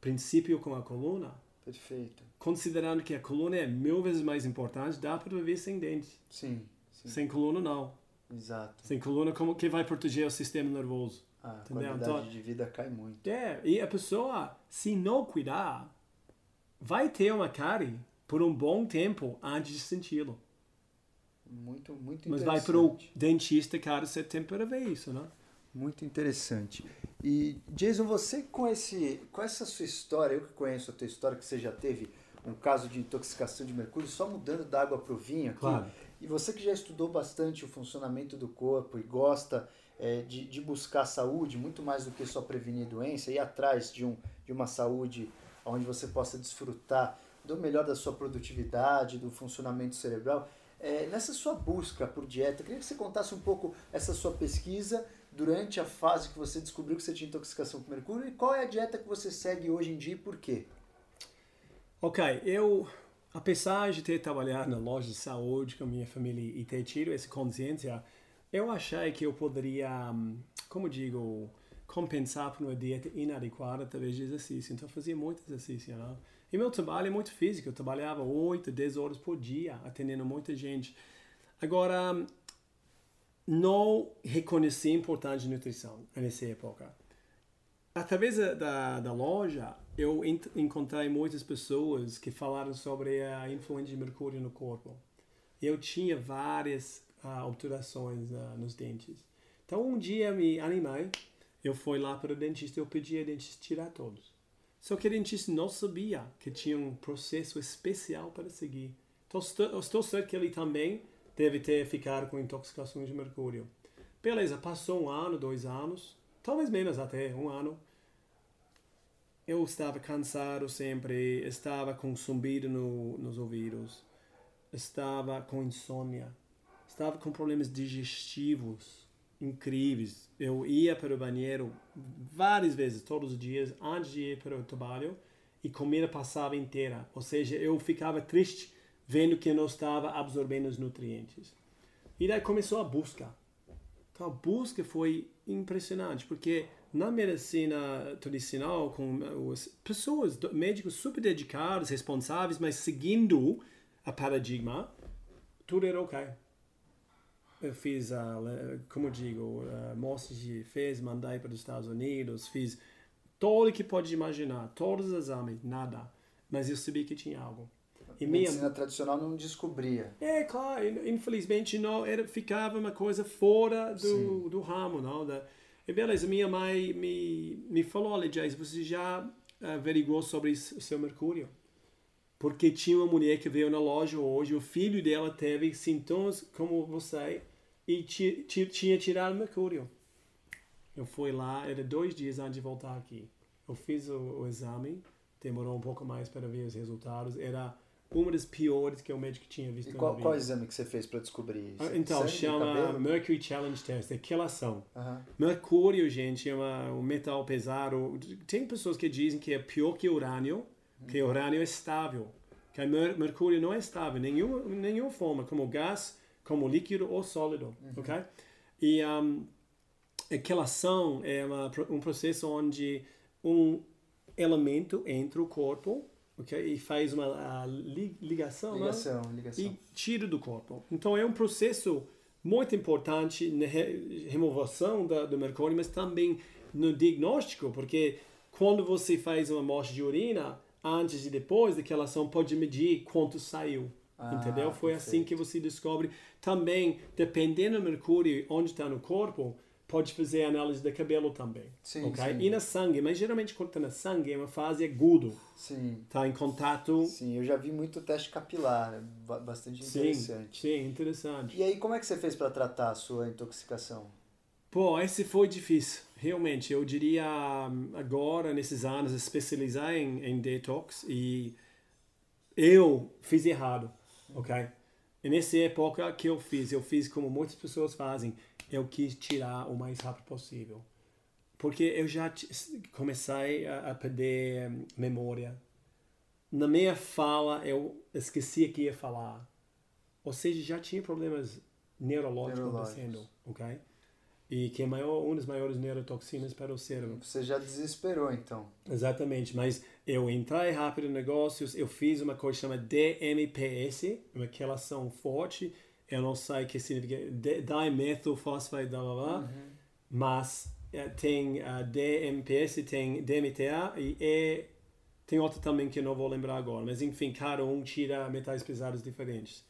princípio com a coluna? Perfeito. Considerando que a coluna é mil vezes mais importante, dá para viver sem dentes. Sim, sim. Sem coluna, não. Exato. Sem coluna, como que vai proteger o sistema nervoso? Ah, a entendeu? qualidade então, de vida cai muito. É, e a pessoa, se não cuidar, vai ter uma cárie por um bom tempo antes de senti-lo. Muito, muito Mas vai para o dentista cada setembro para ver isso, né? Muito interessante. E Jason, você com esse, com essa sua história, eu que conheço a tua história, que você já teve um caso de intoxicação de mercúrio, só mudando da água para o vinho aqui. Claro. E você que já estudou bastante o funcionamento do corpo e gosta é, de, de buscar saúde, muito mais do que só prevenir doença, ir atrás de, um, de uma saúde onde você possa desfrutar do melhor da sua produtividade, do funcionamento cerebral. É, nessa sua busca por dieta, queria que você contasse um pouco essa sua pesquisa durante a fase que você descobriu que você tinha intoxicação com mercúrio e qual é a dieta que você segue hoje em dia e por quê? Ok, eu, apesar de ter trabalhado na loja de saúde com a minha família e ter tido essa consciência, eu achei que eu poderia, hum, como digo, compensar por uma dieta inadequada através de exercício. Então, eu fazia muito exercício. Não? E meu trabalho é muito físico. Eu trabalhava 8, 10 horas por dia, atendendo muita gente. Agora, não reconheci a importância de nutrição nessa época. Através da, da loja, eu encontrei muitas pessoas que falaram sobre a influência de mercúrio no corpo. Eu tinha várias uh, alterações uh, nos dentes. Então, um dia me animei eu fui lá para o dentista, eu pedi a dentista tirar todos. Só que o dentista não sabia que tinha um processo especial para seguir. Então, estou, estou certo que ele também deve ter ficado com intoxicação de mercúrio. Beleza, passou um ano, dois anos, talvez menos até, um ano. Eu estava cansado sempre, estava com zumbido no, nos ouvidos, estava com insônia, estava com problemas digestivos incríveis. Eu ia para o banheiro várias vezes, todos os dias, antes de ir para o trabalho, e comida passava inteira. Ou seja, eu ficava triste vendo que não estava absorvendo os nutrientes. E daí começou a busca. Então a busca foi impressionante, porque na medicina tradicional, com as pessoas, médicos super dedicados, responsáveis, mas seguindo a paradigma, tudo era ok eu fiz, como digo, mostra de fez, mandei para os Estados Unidos, fiz tudo que pode imaginar, todos os exames, nada. Mas eu sabia que tinha algo. E a medicina minha... tradicional não descobria. É, claro, infelizmente não, era, ficava uma coisa fora do, do ramo, não? Da, e beleza, minha mãe me, me falou, olha, Jace, você já averiguou sobre o seu mercúrio? Porque tinha uma mulher que veio na loja hoje, o filho dela teve sintomas como você, e tinha tirado mercúrio. Eu fui lá, era dois dias antes de voltar aqui. Eu fiz o, o, exame, demorou um pouco mais para ver os resultados. Era uma das piores que o médico tinha visto e qual, qual exame que você fez para descobrir isso? Ah, então, chama? Mercury Challenge Test, é quelação. Mercúrio, gente, é uma, um metal pesado. Tem pessoas que dizem que é pior que urânio, que urânio é estável. Que mercúrio não é estável, nenhuma, nenhuma forma, como gás como líquido ou sólido, uhum. ok? E um, a quelação é uma, um processo onde um elemento entra o corpo, ok? E faz uma ligação, ligação, né? ligação, e tira do corpo. Então é um processo muito importante na remoção da, do mercúrio, mas também no diagnóstico, porque quando você faz uma amostra de urina, antes e depois daquela ação, pode medir quanto saiu. Ah, entendeu? Foi assim perfeito. que você descobre. Também, dependendo do mercúrio onde está no corpo, pode fazer análise de cabelo também. Sim, ok? sim. E na sangue, mas geralmente quando está na sangue é uma fase agudo. Sim. Está em contato. Sim, eu já vi muito teste capilar, é ba- bastante Sim, interessante. sim, interessante. E aí, como é que você fez para tratar a sua intoxicação? Pô, esse foi difícil, realmente. Eu diria hum, agora, nesses anos, especializar em, em detox e eu fiz errado, ok? E nessa época que eu fiz, eu fiz como muitas pessoas fazem, eu quis tirar o mais rápido possível. Porque eu já comecei a, a perder hum, memória. Na minha fala, eu esquecia que ia falar. Ou seja, já tinha problemas neurológicos Neurológicos. acontecendo, ok? E que é maior, uma das maiores neurotoxinas para o cérebro. Você já desesperou, então. Exatamente, mas eu entrei rápido em negócios, eu fiz uma coisa chamada DMPS, uma relação forte, eu não sei o que significa, di- dimethylphosphate, blá blá blá, mas eh, tem a DMPS, tem DMTA e E, tem outra também que eu não vou lembrar agora, mas enfim, cada um tira metais pesados diferentes.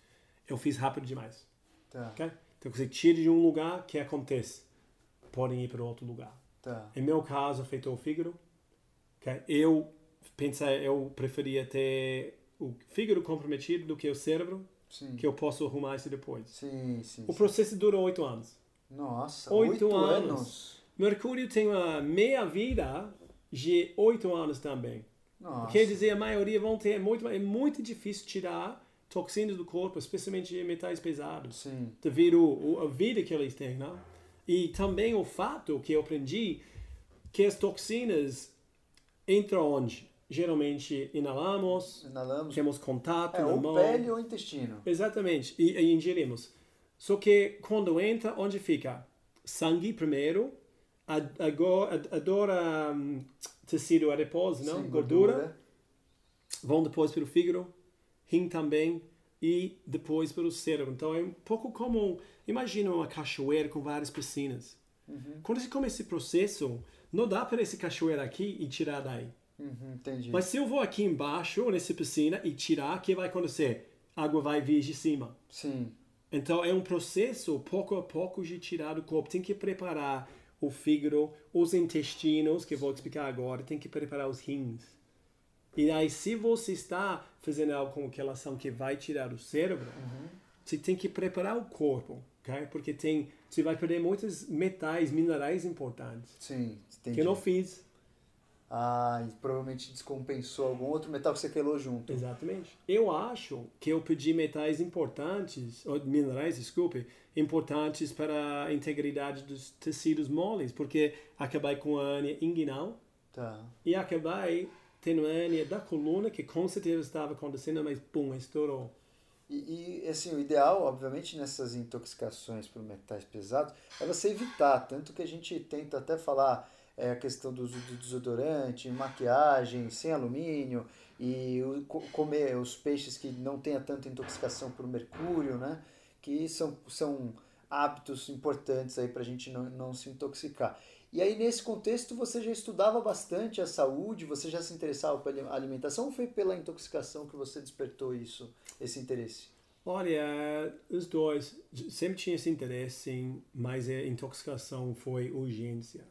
Eu fiz rápido demais, Tá, ok? Então você tira de um lugar, que acontece? Podem ir para outro lugar. tá. Em meu caso, afetou o fígado. ok? Eu pensei, eu preferia ter o fígado comprometido do que o cérebro, Sim. que eu posso arrumar isso depois. Sim, sim. O sim. processo durou oito anos. Nossa, Oito oito, anos. anos. Mercúrio tem uma meia vida de oito anos também. Nossa. Quer dizer, a maioria vão ter muito, é muito difícil tirar toxinas do corpo, especialmente metais pesados. Sim. devido à vida que eles têm, não? E também o fato que eu aprendi que as toxinas entram onde? Geralmente inalamos, Inalamos. temos contato É, na ou mão. pele ou intestino. Exatamente, e, e ingerimos. Só que quando entra, onde fica? Sangue primeiro, adora hum, tecido adiposo, não? Sim, gordura. Vão depois para o fígado, rim também e depois para o cérebro. Então é um pouco como, imagina uma cachoeira com várias piscinas. Quando você começa esse processo, não dá para esse cachoeira aqui e tirar daí. Uhum, entendi. Mas se eu vou aqui embaixo, nessa piscina, e tirar, o que vai acontecer? A água vai vir de cima. Sim. Então é um processo, pouco a pouco, de tirar do corpo. Tem que preparar o fígado, os intestinos, que eu vou explicar agora, tem que preparar os rins. E aí, se você está fazendo algo com aquela ação que vai tirar o cérebro, você tem que preparar o corpo, ok? Porque tem, você vai perder muitos metais, minerais importantes. Sim, entendi. Que eu não fiz. Ah, e provavelmente descompensou algum outro metal que você quelou junto. Exatamente. Eu acho que eu pedi metais importantes, ou minerais, desculpe, importantes para a integridade dos tecidos moles, porque acabei com a hernia inguinal Tá. e acabei tendo a hernia da coluna, que com certeza estava acontecendo, mas pum, estourou. E, e, assim, o ideal, obviamente, nessas intoxicações por metais pesados é você evitar. Tanto que a gente tenta até falar é, a questão do uso do desodorante, maquiagem sem alumínio e o, co- comer os peixes que não tenha tanta intoxicação por mercúrio, né? Que são, são hábitos importantes aí para a gente não, não se intoxicar. E aí, nesse contexto, você já estudava bastante a saúde, você já se interessava pela alimentação ou foi pela intoxicação que você despertou isso, esse interesse? Olha, os dois, sempre tinha esse interesse, sim, mas a intoxicação foi urgência.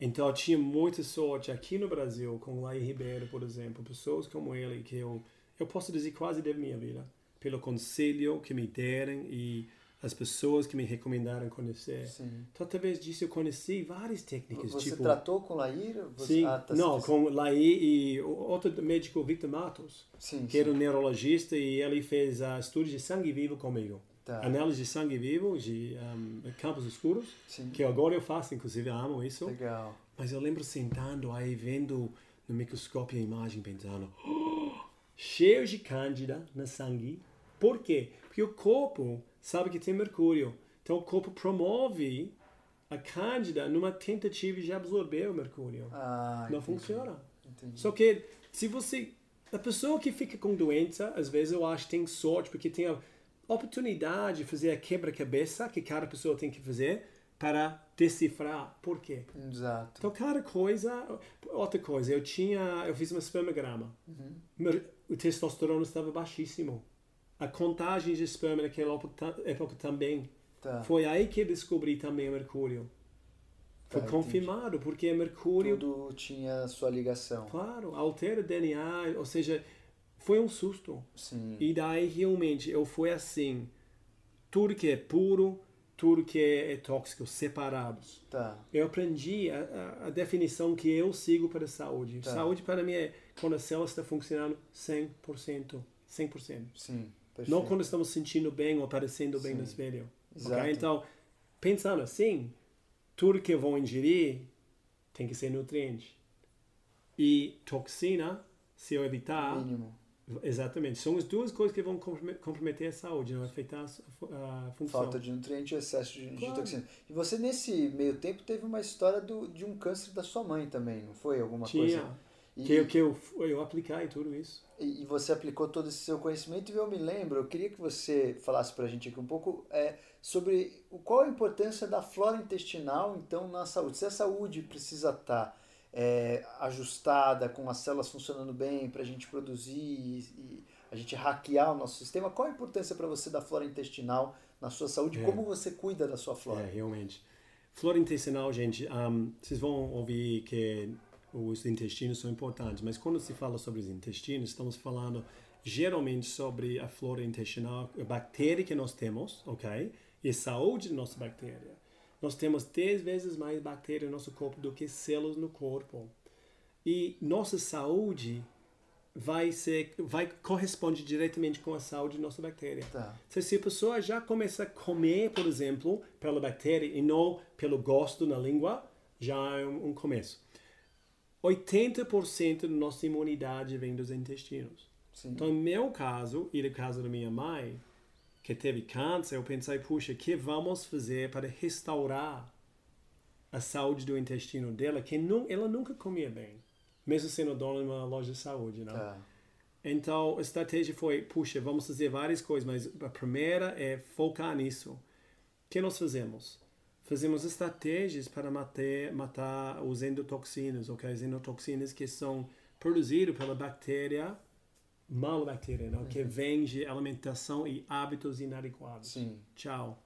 Então, eu tinha muita sorte aqui no Brasil, com Lai Ribeiro, por exemplo, pessoas como ele, que eu, eu posso dizer quase da minha vida, pelo conselho que me deram e as pessoas que me recomendaram conhecer. Sim. Então, através disso, eu conheci várias técnicas, Você tipo... tratou com? Você... Sim, Ah, tá, não, sim, com Lai e outro médico, Victor Matos Sim, que era um sim. neurologista e ele fez uh, estudos de sangue vivo comigo. Tá. Análise de sangue vivo, de um, campos escuros, Sim. que agora eu faço, inclusive amo isso. Legal. Mas eu lembro sentando aí, vendo no microscópio a imagem, pensando, "Oh, cheio de cândida no sangue. Por quê? Porque o corpo sabe que tem mercúrio. Então o corpo promove a cândida numa tentativa de absorver o mercúrio. Ah, Não entendi. funciona. Entendi. Só que se você. A pessoa que fica com doença, às vezes eu acho que tem sorte, porque tem a oportunidade de fazer a quebra-cabeça que cada pessoa tem que fazer para decifrar por quê. Exato. Então, cada coisa. Outra coisa, eu tinha. Eu fiz um espermograma. Uhum. O testosterona estava baixíssimo. A contagem de esperma naquela época também. Tá. Foi aí que eu descobri também o mercúrio. Foi Tá, confirmado, porque mercúrio. Tudo tinha sua ligação. Claro, altera o DNA, ou seja, foi um susto. Sim. E daí realmente eu fui assim, tudo que é puro, tudo que é tóxico, separados. Tá. Eu aprendi a, a, a definição que eu sigo para a saúde. Tá. Saúde para mim é quando a célula está funcionando 100%. 100%. Sim. Perfeito. Não quando estamos sentindo bem ou parecendo bem Sim. no espelho. Exato. Então, pensando assim, tudo que eu vou ingerir tem que ser nutriente. E toxina, se eu evitar, Mínimo. Exatamente, são as duas coisas que vão comprome- comprometer a saúde, não afetar a função. Falta de nutriente e excesso de, de Claro. toxina. E você, nesse meio tempo, teve uma história do, de um câncer da sua mãe também, não foi? Alguma Tinha, coisa? E, que, eu, que eu, eu apliquei tudo isso. e e você aplicou todo esse seu conhecimento e eu me lembro, eu queria que você falasse pra gente aqui um pouco é, sobre qual a importância da flora intestinal, então, na saúde. Se a saúde precisa estar é, ajustada, com as células funcionando bem para a gente produzir e, e a gente hackear o nosso sistema, qual a importância para você da flora intestinal na sua saúde? É. Como você cuida da sua flora? É, realmente. Flora intestinal, gente, um, vocês vão ouvir que os intestinos são importantes, mas quando se fala sobre os intestinos, estamos falando geralmente sobre a flora intestinal, a bactéria que nós temos, ok? E a saúde da nossa bactéria. Nós temos 10 vezes mais bactérias no nosso corpo do que células no corpo. E nossa saúde vai ser vai corresponde diretamente com a saúde da nossa bactéria. Tá. Se, se a pessoa já começa a comer, por exemplo, pela bactéria e não pelo gosto na língua, já é um, um começo. 80% da nossa imunidade vem dos intestinos. Sim. Então, no meu caso, e no caso da minha mãe, que teve câncer, eu pensei, puxa, o que vamos fazer para restaurar a saúde do intestino dela, que nu ela nunca comia bem, mesmo sendo dona de uma loja de saúde, não? Tá. Então, a estratégia foi, puxa, vamos fazer várias coisas, mas a primeira é focar nisso. O que nós fazemos? Fazemos estratégias para matar, matar os endotoxinas, ok? As endotoxinas que são produzidas pela bactéria, malbactéria, não? que vem de alimentação e hábitos inadequados. Sim. Tchau.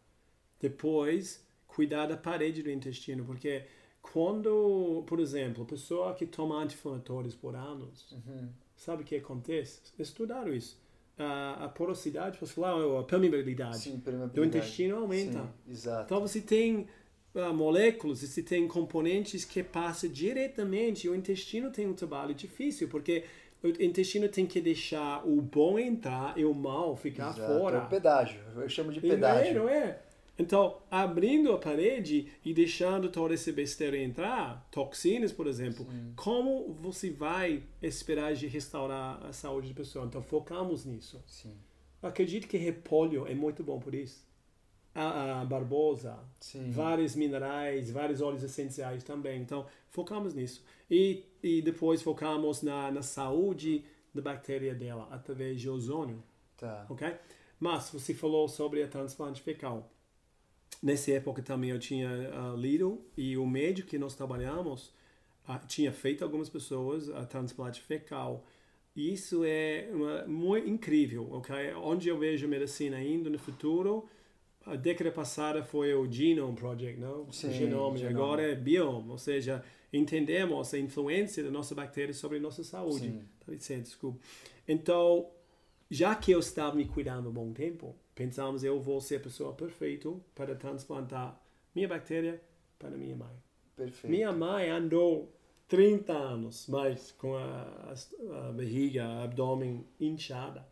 Depois, cuidar da parede do intestino, porque quando, por exemplo, pessoa que toma anti-inflamatórios por anos, Uhum. sabe o que acontece? Estudaram isso. A, a porosidade, posso falar, a permeabilidade Sim, do intestino aumenta. Sim, exato. Então você tem ah, moléculas, você tem componentes que passam diretamente, e o intestino tem um trabalho difícil, porque o intestino tem que deixar o bom entrar e o mal ficar Exato. fora. É o pedágio. Eu chamo de E não é, pedágio. não é? Então, abrindo a parede e deixando toda essa besteira entrar, toxinas, por exemplo, como você vai esperar de restaurar a saúde da pessoa? Então, focamos nisso. Sim. Acredito que repolho é muito bom por isso. A, a barbosa, Sim. vários minerais, vários óleos essenciais também. Então, focamos nisso. E, e depois focamos na, na saúde da bactéria dela, através de ozônio Tá. ok? Mas você falou sobre a transplante fecal. Nessa época também eu tinha ah, lido e o médico que nós trabalhamos ah, tinha feito algumas pessoas a transplante fecal. E isso é uma, muito incrível, ok? Onde eu vejo a medicina indo no futuro, a década passada foi o Genome Project, não? Sim, genome. genome. Agora é Biome, ou seja, entendemos a influência da nossa bactéria sobre a nossa saúde. Tá dizendo, desculpa. Então, já que eu estava me cuidando há um bom tempo, pensamos eu vou ser a pessoa perfeita para transplantar minha bactéria para minha mãe. Perfeito. Minha mãe andou 30 anos, mas com a, a, a barriga, abdômen inchada,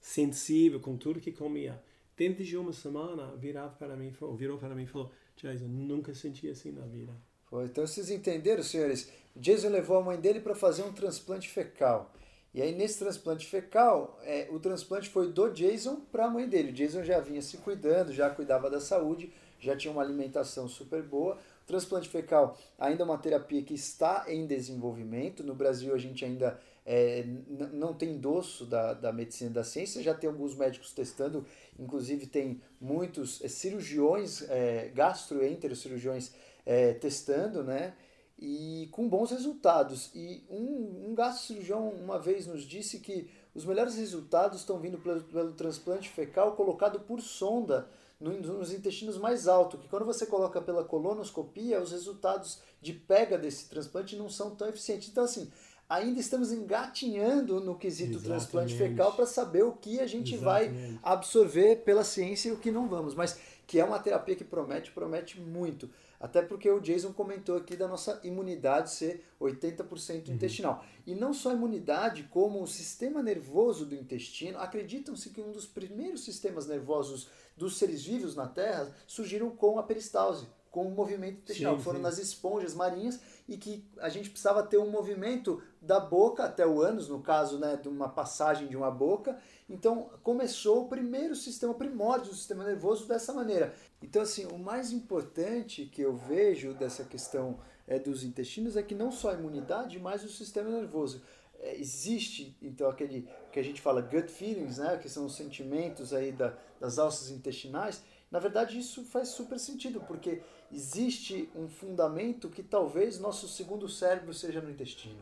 sensível com tudo que comia. Dentro de uma semana, virava para mim, virou para mim e falou, Jason, nunca senti assim na vida. Foi. Então vocês entenderam, senhores? Jason levou a mãe dele para fazer um transplante fecal. E aí nesse transplante fecal, é, o transplante foi do Jason para a mãe dele. O Jason já vinha se cuidando, já cuidava da saúde, já tinha uma alimentação super boa. O transplante fecal ainda é uma terapia que está em desenvolvimento. No Brasil a gente ainda é, não tem endosso da, da medicina da ciência, já tem alguns médicos testando, inclusive tem muitos é, cirurgiões, é, gastroenterocirurgiões é, testando, né? E com bons resultados. E um, um gastrocirurgião uma vez nos disse que os melhores resultados estão vindo pelo, pelo transplante fecal colocado por sonda nos intestinos mais altos, que quando você coloca pela colonoscopia, os resultados de pega desse transplante não são tão eficientes. Então, assim, ainda estamos engatinhando no quesito Exatamente. transplante fecal para saber o que a gente Exatamente. vai absorver pela ciência e o que não vamos. Mas que é uma terapia que promete, promete muito. Até porque o Jason comentou aqui da nossa imunidade ser 80% uhum. intestinal. E não só a imunidade, como o sistema nervoso do intestino. Acreditam-se que um dos primeiros sistemas nervosos dos seres vivos na Terra surgiram com a peristalse, com o movimento intestinal. Sim, Foram sim. nas esponjas marinhas e que a gente precisava ter um movimento da boca até o ânus, no caso né, de uma passagem de uma boca. Então começou o primeiro sistema primórdio do sistema nervoso dessa maneira. Então assim, o mais importante que eu vejo dessa questão é, dos intestinos é que não só a imunidade, mas o sistema nervoso. É, existe então aquele que a gente fala gut feelings, né, que são os sentimentos aí da, das alças intestinais. Na verdade, isso faz super sentido, porque existe um fundamento que talvez nosso segundo cérebro seja no intestino.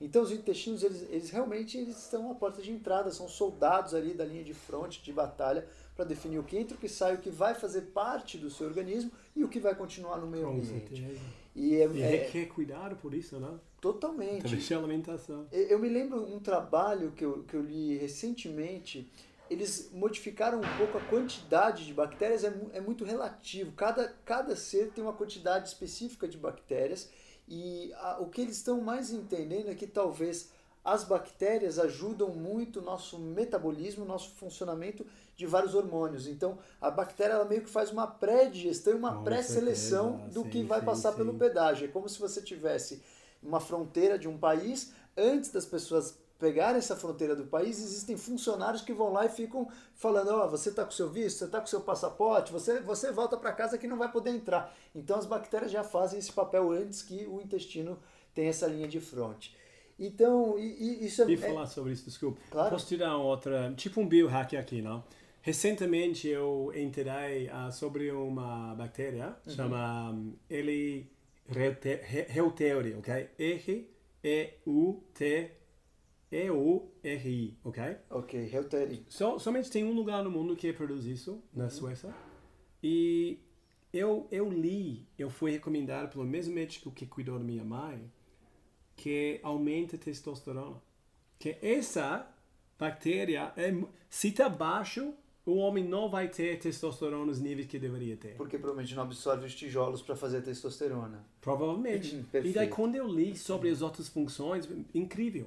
Então os intestinos, eles, eles realmente eles estão a porta de entrada, são soldados ali da linha de fronte, de batalha, para definir o que entra, o que sai, o que vai fazer parte do seu organismo e o que vai continuar no meio ambiente. E, é, e é, cuidado por isso, né? Totalmente. Também a alimentação. Eu me lembro um trabalho que eu, que eu li recentemente, eles modificaram um pouco a quantidade de bactérias, é, é muito relativo. Cada, cada ser tem uma quantidade específica de bactérias e a, o que eles estão mais entendendo é que talvez as bactérias ajudam muito o nosso metabolismo, o nosso funcionamento de vários hormônios. Então, a bactéria ela meio que faz uma pré-digestão e uma pré-seleção do sim, que vai sim, passar sim. pelo pedágio. É como se você tivesse uma fronteira de um país, antes das pessoas pegarem essa fronteira do país, existem funcionários que vão lá e ficam falando: Ó, oh, você está com seu visto, você está com seu passaporte, você, você volta para casa que não vai poder entrar. Então as bactérias já fazem esse papel antes que o intestino tenha essa linha de fronte. Então, e, e isso é. E falar é... sobre isso, desculpa. Claro. Posso te dar outra, tipo um biohack aqui, não? Recentemente eu entrei uh, sobre uma bactéria, uhum. chama um, ok? R-E-U-T E-U-R-I, ok? Ok, Reuteri. So, somente tem um lugar no mundo que produz isso, na uhum. Suécia. E eu, eu li, eu fui recomendado pelo mesmo médico que cuidou da minha mãe, que aumenta a testosterona. Que essa bactéria, é, se está baixo, o homem não vai ter testosterona nos níveis que deveria ter. Porque provavelmente não absorve os tijolos para fazer testosterona. Provavelmente. e daí quando eu li sobre as outras funções, incrível.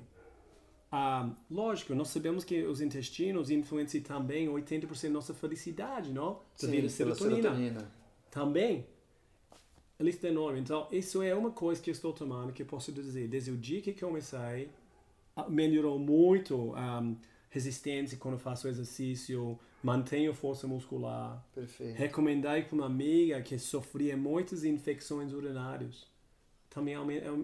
Ah, lógico, nós sabemos que os intestinos influenciam também 80% da nossa felicidade, não? Sim, a serotonina. serotonina. Também. A lista é enorme. Então, isso é uma coisa que eu estou tomando que eu posso dizer. Desde o dia que comecei, ah, melhorou muito um, ah, resistência quando faço exercício, mantenho força muscular. Perfeito. Recomendei para uma amiga que sofria muitas infecções urinárias. Também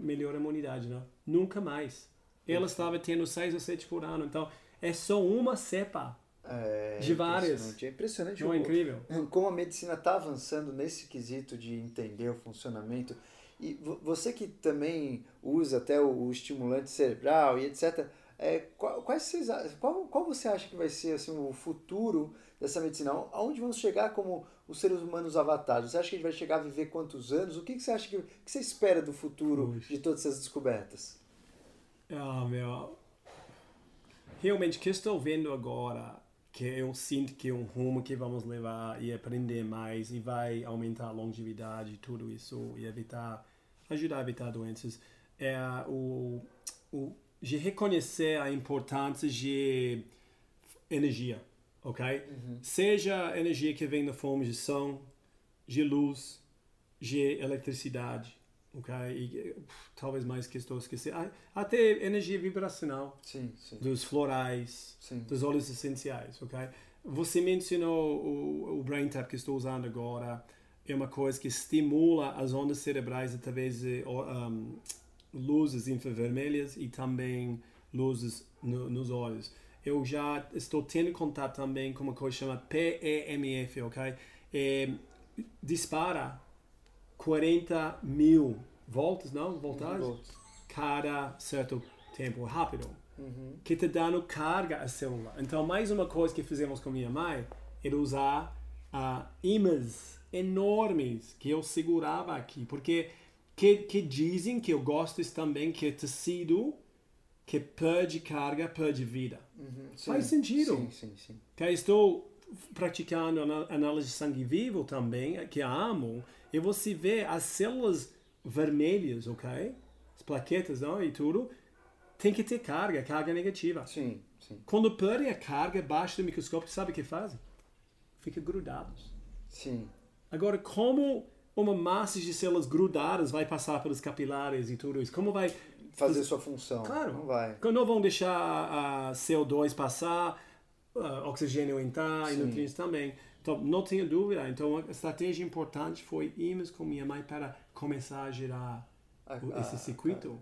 melhora a imunidade, não? Nunca mais ela estava tendo 6 ou 7 por ano. Então, é só uma cepa é, de várias. Impressionante. É impressionante. Não é incrível. *laughs* Como a medicina está avançando nesse quesito de entender o funcionamento. E você que também usa até o, estimulante cerebral e etc., é, qual, quais vocês, qual, qual você acha que vai ser assim, o futuro dessa medicina? Aonde vamos chegar como os seres humanos avatares? Você acha que a gente vai chegar a viver quantos anos? O que, que você acha que, que você espera do futuro Puxa. de todas essas descobertas? Ah, meu. Realmente, o que estou vendo agora, que eu sinto que é um rumo que vamos levar e aprender mais e vai aumentar a longevidade, tudo isso, e evitar, ajudar a evitar doenças, é o, o de reconhecer a importância de energia, ok? Uhum. Seja energia que vem da forma de som, de luz, de eletricidade, ok? E talvez mais que estou esquecendo. Até energia vibracional sim, sim. dos florais, sim. dos óleos essenciais, ok? Você mencionou o, o Brain Tap que estou usando agora. É uma coisa que estimula as ondas cerebrais através de um, luzes infravermelhas e também luzes no, nos olhos. Eu já estou tendo contato também com uma coisa chamada PEMF, ok? É, dispara 40 mil voltas, não? Voltagens? Cada certo tempo rápido. Uhum. Que te dando carga a célula. Então, mais uma coisa que fizemos com minha mãe era usar uh, imãs enormes que eu segurava aqui. Porque que, que dizem que eu gosto também que é tecido que perde carga, perde vida. Uhum. Faz sentido. Sim, sim, sim. Que estou praticando análise de sangue vivo também, que amo, e você vê as células vermelhas, ok? As plaquetas não? e tudo, tem que ter carga, carga negativa. Sim, sim. Quando perdem a carga abaixo do microscópio, sabe o que fazem? Fica grudados. Sim. Agora, como uma massa de células grudadas vai passar pelos capilares e tudo isso? Como vai fazer sua função? Claro. Não vai. Não vão deixar a CO2 passar, uh, oxigênio entrar Sim. e nutrientes também. Então, não tenha dúvida. Então, a estratégia importante foi irmos com minha mãe para começar a gerar A- o- a- esse circuito.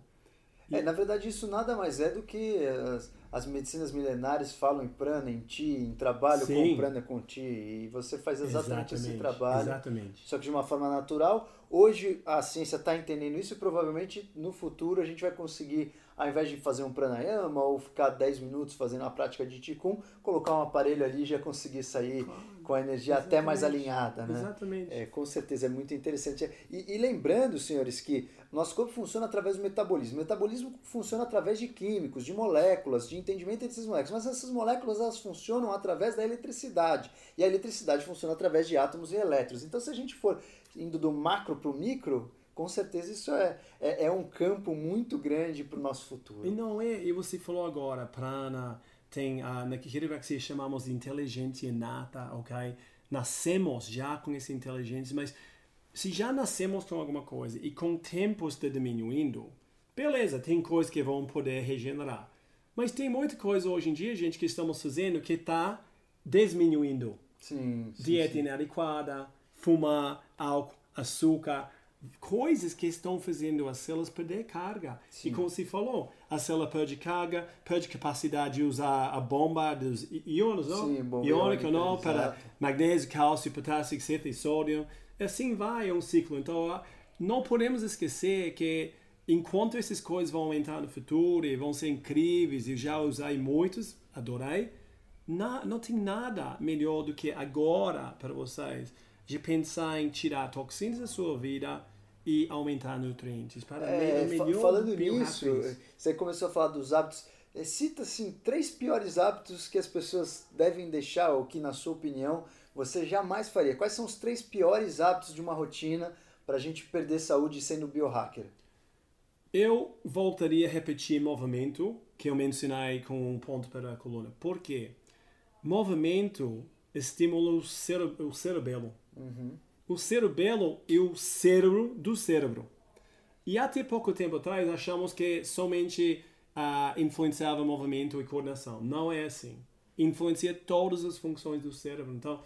É, na verdade, isso nada mais é do que as, as medicinas milenares falam em prana, em ti, em trabalho Sim. com prana, com ti. E você faz exatamente, esse trabalho. Exatamente. Só que de uma forma natural. Hoje a ciência está entendendo isso e provavelmente no futuro a gente vai conseguir, ao invés de fazer um pranayama ou ficar 10 minutos fazendo a prática de Qigong, colocar um aparelho ali e já conseguir sair com a energia até mais Exatamente. alinhada, né? Exatamente. É, com certeza, é muito interessante. E, e lembrando, senhores, que nosso corpo funciona através do metabolismo. O metabolismo funciona através de químicos, de moléculas, de entendimento dessas moléculas. Mas essas moléculas elas funcionam através da eletricidade. E a eletricidade funciona através de átomos e elétrons. Então, se a gente for indo do macro para o micro, com certeza isso é, é, é um campo muito grande para o nosso E futuro. não é, e você falou agora, prana, tem a na Kiribati chamamos de inteligência inata, ok? Nascemos já com essa inteligência, mas se já nascemos com alguma coisa e com tempos de diminuindo, beleza, tem coisas que vão poder regenerar. Mas tem muita coisa hoje em dia, gente, que estamos fazendo que está diminuindo. Sim, sim, Dieta sim. inadequada, fumar, álcool, açúcar, coisas que estão fazendo as células perder carga. E como se falou, a célula perde carga, perde capacidade de usar a bomba dos íons, não? Sim, bomba Iônica, não? Para exato. magnésio, cálcio, potássio, etc. e sódio. Assim vai, é um ciclo. Então, não podemos esquecer que enquanto essas coisas vão aumentar no futuro e vão ser incríveis, e já usei muitos, adorei, na, não tem nada melhor do que agora para vocês de pensar em tirar toxinas da sua vida e aumentar nutrientes. Para É, melhor falando nisso, você começou a falar dos hábitos. É, Cita assim três piores hábitos que as pessoas devem deixar ou que na sua opinião você jamais faria. Quais são os três piores hábitos de uma rotina para a gente perder saúde sendo biohacker? Eu voltaria a repetir movimento que eu mencionei com um ponto para a coluna. Por quê? Movimento estimula o, cere o cerebelo. O cerebelo é o cérebro do cérebro. E até pouco tempo atrás achamos que somente ah, influenciava movimento e coordenação. Não é assim. Influencia todas as funções do cérebro. Então,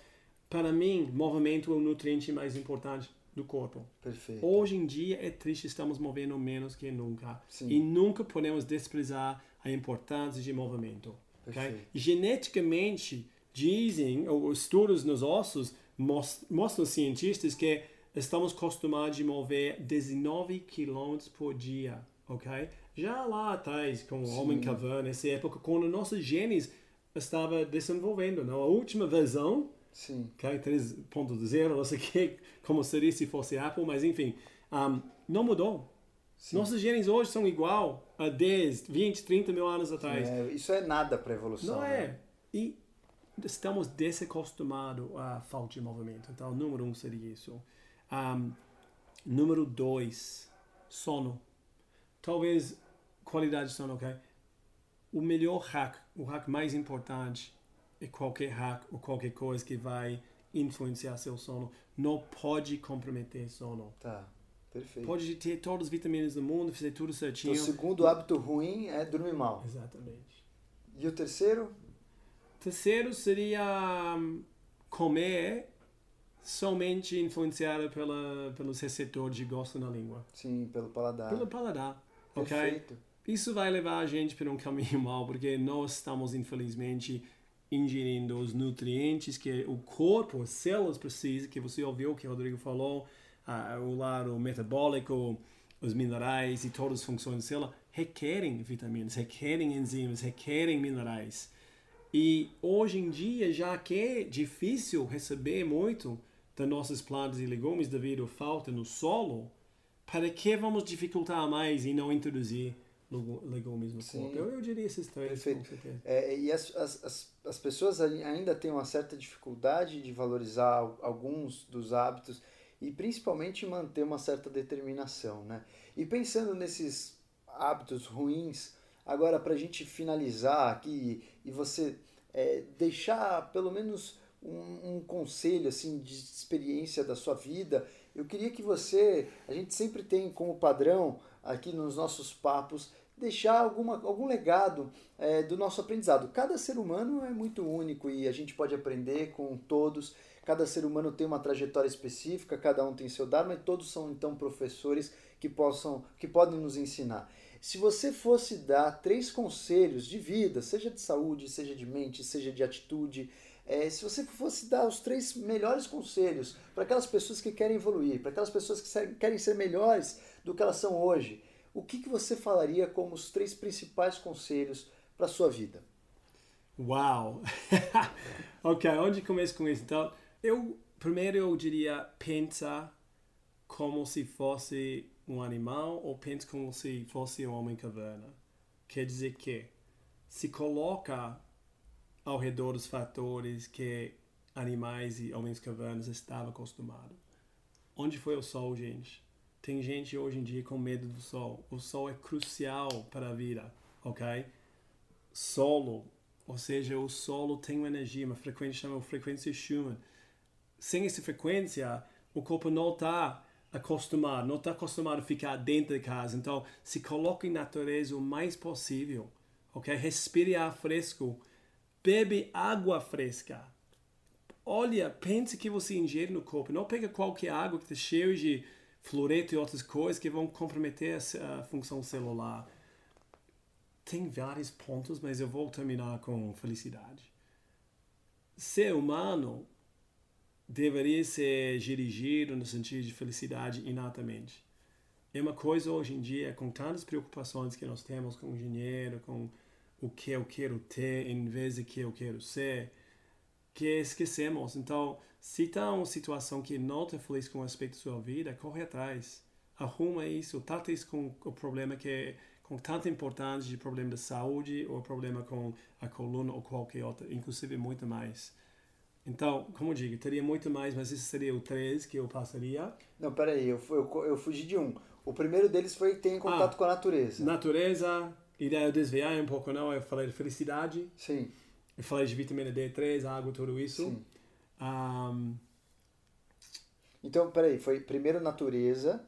para mim, movimento é o nutriente mais importante do corpo. Perfeito. Hoje em dia é triste, estamos movendo menos que nunca. Sim. E nunca podemos desprezar a importância de movimento. ok? Perfeito. Geneticamente, dizem, ou estudos nos ossos mos- mostram cientistas que estamos acostumados a mover 19 km por dia. ok? Já lá atrás, com o homem caverna, nessa época, quando nossos genes estava desenvolvendo. Não? A última versão Sim. ok? 3.0, não sei o que, como seria se fosse Apple, mas enfim, um, não mudou. Nossos genes hoje são igual a 10, 20, 30 mil anos atrás. É, isso é nada para evolução. Não né? é. E estamos desacostumados à falta de movimento. Então, número um seria isso. Um, número dois, sono. Talvez qualidade de sono, ok? O melhor hack, o hack mais importante é qualquer hack ou qualquer coisa que vai influenciar seu sono. Não pode comprometer sono. Tá. Perfeito. Pode ter todas as vitaminas do mundo, fazer tudo Então, certinho. o segundo hábito ruim é dormir mal. Exatamente. E o terceiro? Terceiro seria hum, comer somente influenciado pela, pelos receptores de gosto na língua. Sim, pelo paladar. Pelo paladar, ok? Perfeito. isso vai levar a gente para um caminho *laughs* mal, porque nós estamos, infelizmente, ingerindo os nutrientes que o corpo, as células precisam, que você ouviu que o Rodrigo falou, uh, o lado metabólico, os minerais e todas as funções da célula requerem vitaminas, requerem enzimas, requerem minerais. E hoje em dia, já que é difícil receber muito das nossas plantas e legumes devido à falta no solo, para que vamos dificultar mais e não introduzir legumes no Sim. corpo? Eu, eu diria esses três. Perfeito. É, e as, as, as pessoas ainda têm uma certa dificuldade de valorizar alguns dos hábitos e principalmente manter uma certa determinação, né? E pensando nesses hábitos ruins, agora para a gente finalizar aqui e você é, deixar pelo menos um, um, conselho assim de experiência da sua vida, eu queria que você, a gente sempre tem como padrão aqui nos nossos papos deixar alguma, algum legado é, do nosso aprendizado. Cada ser humano é muito único e a gente pode aprender com todos. Cada ser humano tem uma trajetória específica, cada um tem seu dharma e todos são então professores que possam, que podem nos ensinar. Se você fosse dar três conselhos de vida, seja de saúde, seja de mente, seja de atitude, é, se você fosse dar os três melhores conselhos para aquelas pessoas que querem evoluir, para aquelas pessoas que querem ser melhores do que elas são hoje, o que, que você falaria como os três principais conselhos para a sua vida? Uau! *laughs* ok, onde começo com isso? Então, eu primeiro eu diria pensa como se fosse um animal ou pensa como se fosse um homem caverna. Quer dizer que se coloca ao redor dos fatores que animais e homens cavernas estavam acostumados. Onde foi o sol, gente? Tem gente hoje em dia com medo do sol. O sol é crucial para a vida, ok? Solo, ou seja, o solo tem uma energia, uma frequência chamada frequência Schumann. Sem essa frequência, o corpo não está acostumado, não está acostumado a ficar dentro de casa. Então, se coloque em natureza o mais possível, ok? Respire ar fresco, bebe água fresca. Olha, pense que você ingere no corpo. Não pega qualquer água que está cheia de fluoreto e outras coisas que vão comprometer a, função celular. Tem vários pontos, mas eu vou terminar com felicidade. Ser humano deveria ser dirigido no sentido de felicidade inatamente. É uma coisa hoje em dia, com tantas preocupações que nós temos com o dinheiro, com o que eu quero ter em vez de que eu quero ser, que esquecemos. Então, se está uma situação que não está feliz com o aspecto da sua vida, corre atrás. Arruma isso, trata isso com o problema que é com tanta importância de problema de saúde ou problema com a coluna ou qualquer outro, inclusive muito mais. Então, como eu digo, teria muito mais, mas esse seria o três que eu passaria. Não, peraí, eu, eu, eu fugi de um. O primeiro deles foi ter contato ah, com a natureza. Natureza, e daí eu desviar um pouco, não? Eu falei de felicidade. Sim. Eu falei de vitamina D3, água, tudo isso. Sim. Um... Então, peraí, foi primeiro natureza,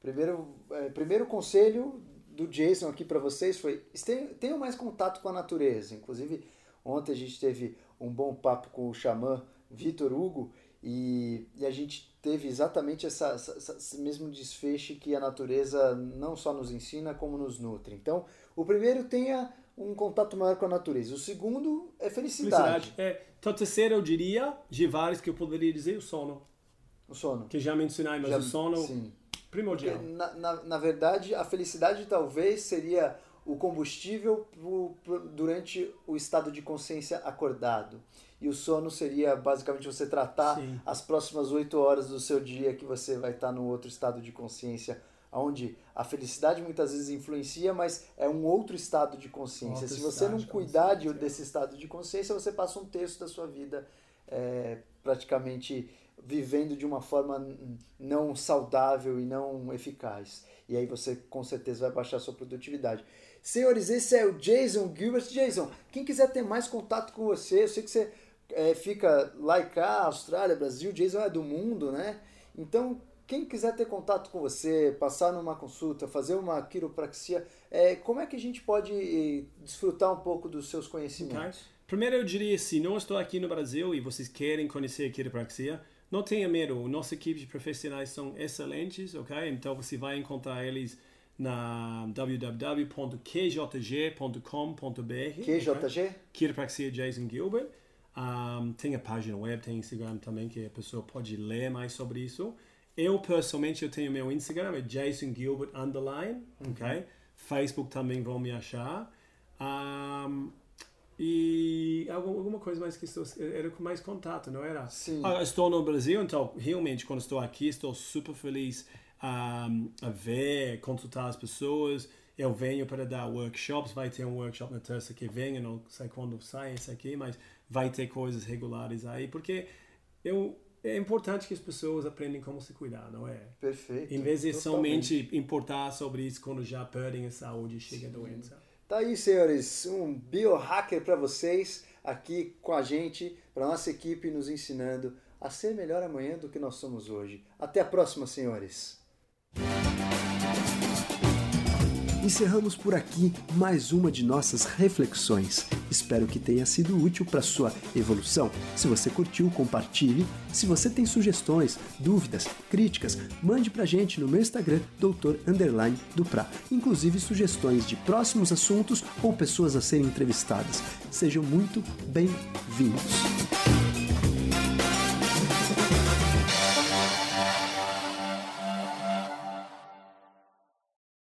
primeiro, é, primeiro conselho do Jason aqui para vocês foi tenham mais contato com a natureza. Inclusive, ontem a gente teve um bom papo com o xamã Vitor Hugo e, e, a gente teve exatamente essa, essa, esse mesmo desfecho que a natureza não só nos ensina, como nos nutre. Então, o primeiro tenha um contato maior com a natureza. O segundo é felicidade. felicidade. É, então, terceiro, eu diria, de vários que eu poderia dizer, o sono. O sono. Que já mencionei, mas já, o sono sim. primordial. Na, na, na verdade, a felicidade talvez seria o combustível durante o estado de consciência acordado. E o sono seria basicamente você tratar Sim. as próximas oito horas do seu dia que você vai estar no outro estado de consciência onde a felicidade muitas vezes influencia, mas é um outro estado de consciência. Outro Se você não cuidar de, desse estado de consciência, você passa um terço da sua vida é, praticamente vivendo de uma forma não saudável e não eficaz. E aí você com certeza vai baixar a sua produtividade. Senhores, esse é o Jason Gilbert. Jason, quem quiser ter mais contato com você, eu sei que você é, fica lá e cá, Austrália, Brasil, Jason é do mundo, né? Então, quem quiser ter contato com você, passar numa consulta, fazer uma quiropraxia, é, como é que a gente pode desfrutar um pouco dos seus conhecimentos? Okay. Primeiro eu diria, se não estou aqui no Brasil e vocês querem conhecer a quiropraxia, não tenha medo, nossa equipe de profissionais são excelentes, ok? Então você vai encontrar eles na www.qjg.com.br. QJG? Quiropraxia Jason Gilbert. Um, tem a página web, tem Instagram também que a pessoa pode ler mais sobre isso. Eu pessoalmente eu tenho meu Instagram, é Jason Gilbert underline, uhum. ok? Facebook também vão me achar. Um, e alguma coisa mais que estou era com mais contato, não era? Sim. Ah, estou no Brasil, então realmente quando estou aqui estou super feliz um, a ver, consultar as pessoas. Eu venho para dar workshops, vai ter um workshop na terça que vem, eu não sei quando sai esse aqui, mas vai ter coisas regulares aí, porque eu, é importante que as pessoas aprendam como se cuidar, não é? Perfeito. Em vez de totalmente. somente importar sobre isso quando já perdem a saúde e chega a doença. Tá aí, senhores, um biohacker para vocês aqui com a gente, para nossa equipe nos ensinando a ser melhor amanhã do que nós somos hoje. Até a próxima, senhores. Encerramos por aqui mais uma de nossas reflexões. Espero que tenha sido útil para sua evolução. Se você curtiu, compartilhe. Se você tem sugestões, dúvidas, críticas, mande para a gente no meu Instagram, Dr. Underline. Inclusive sugestões de próximos assuntos ou pessoas a serem entrevistadas. Sejam muito bem-vindos.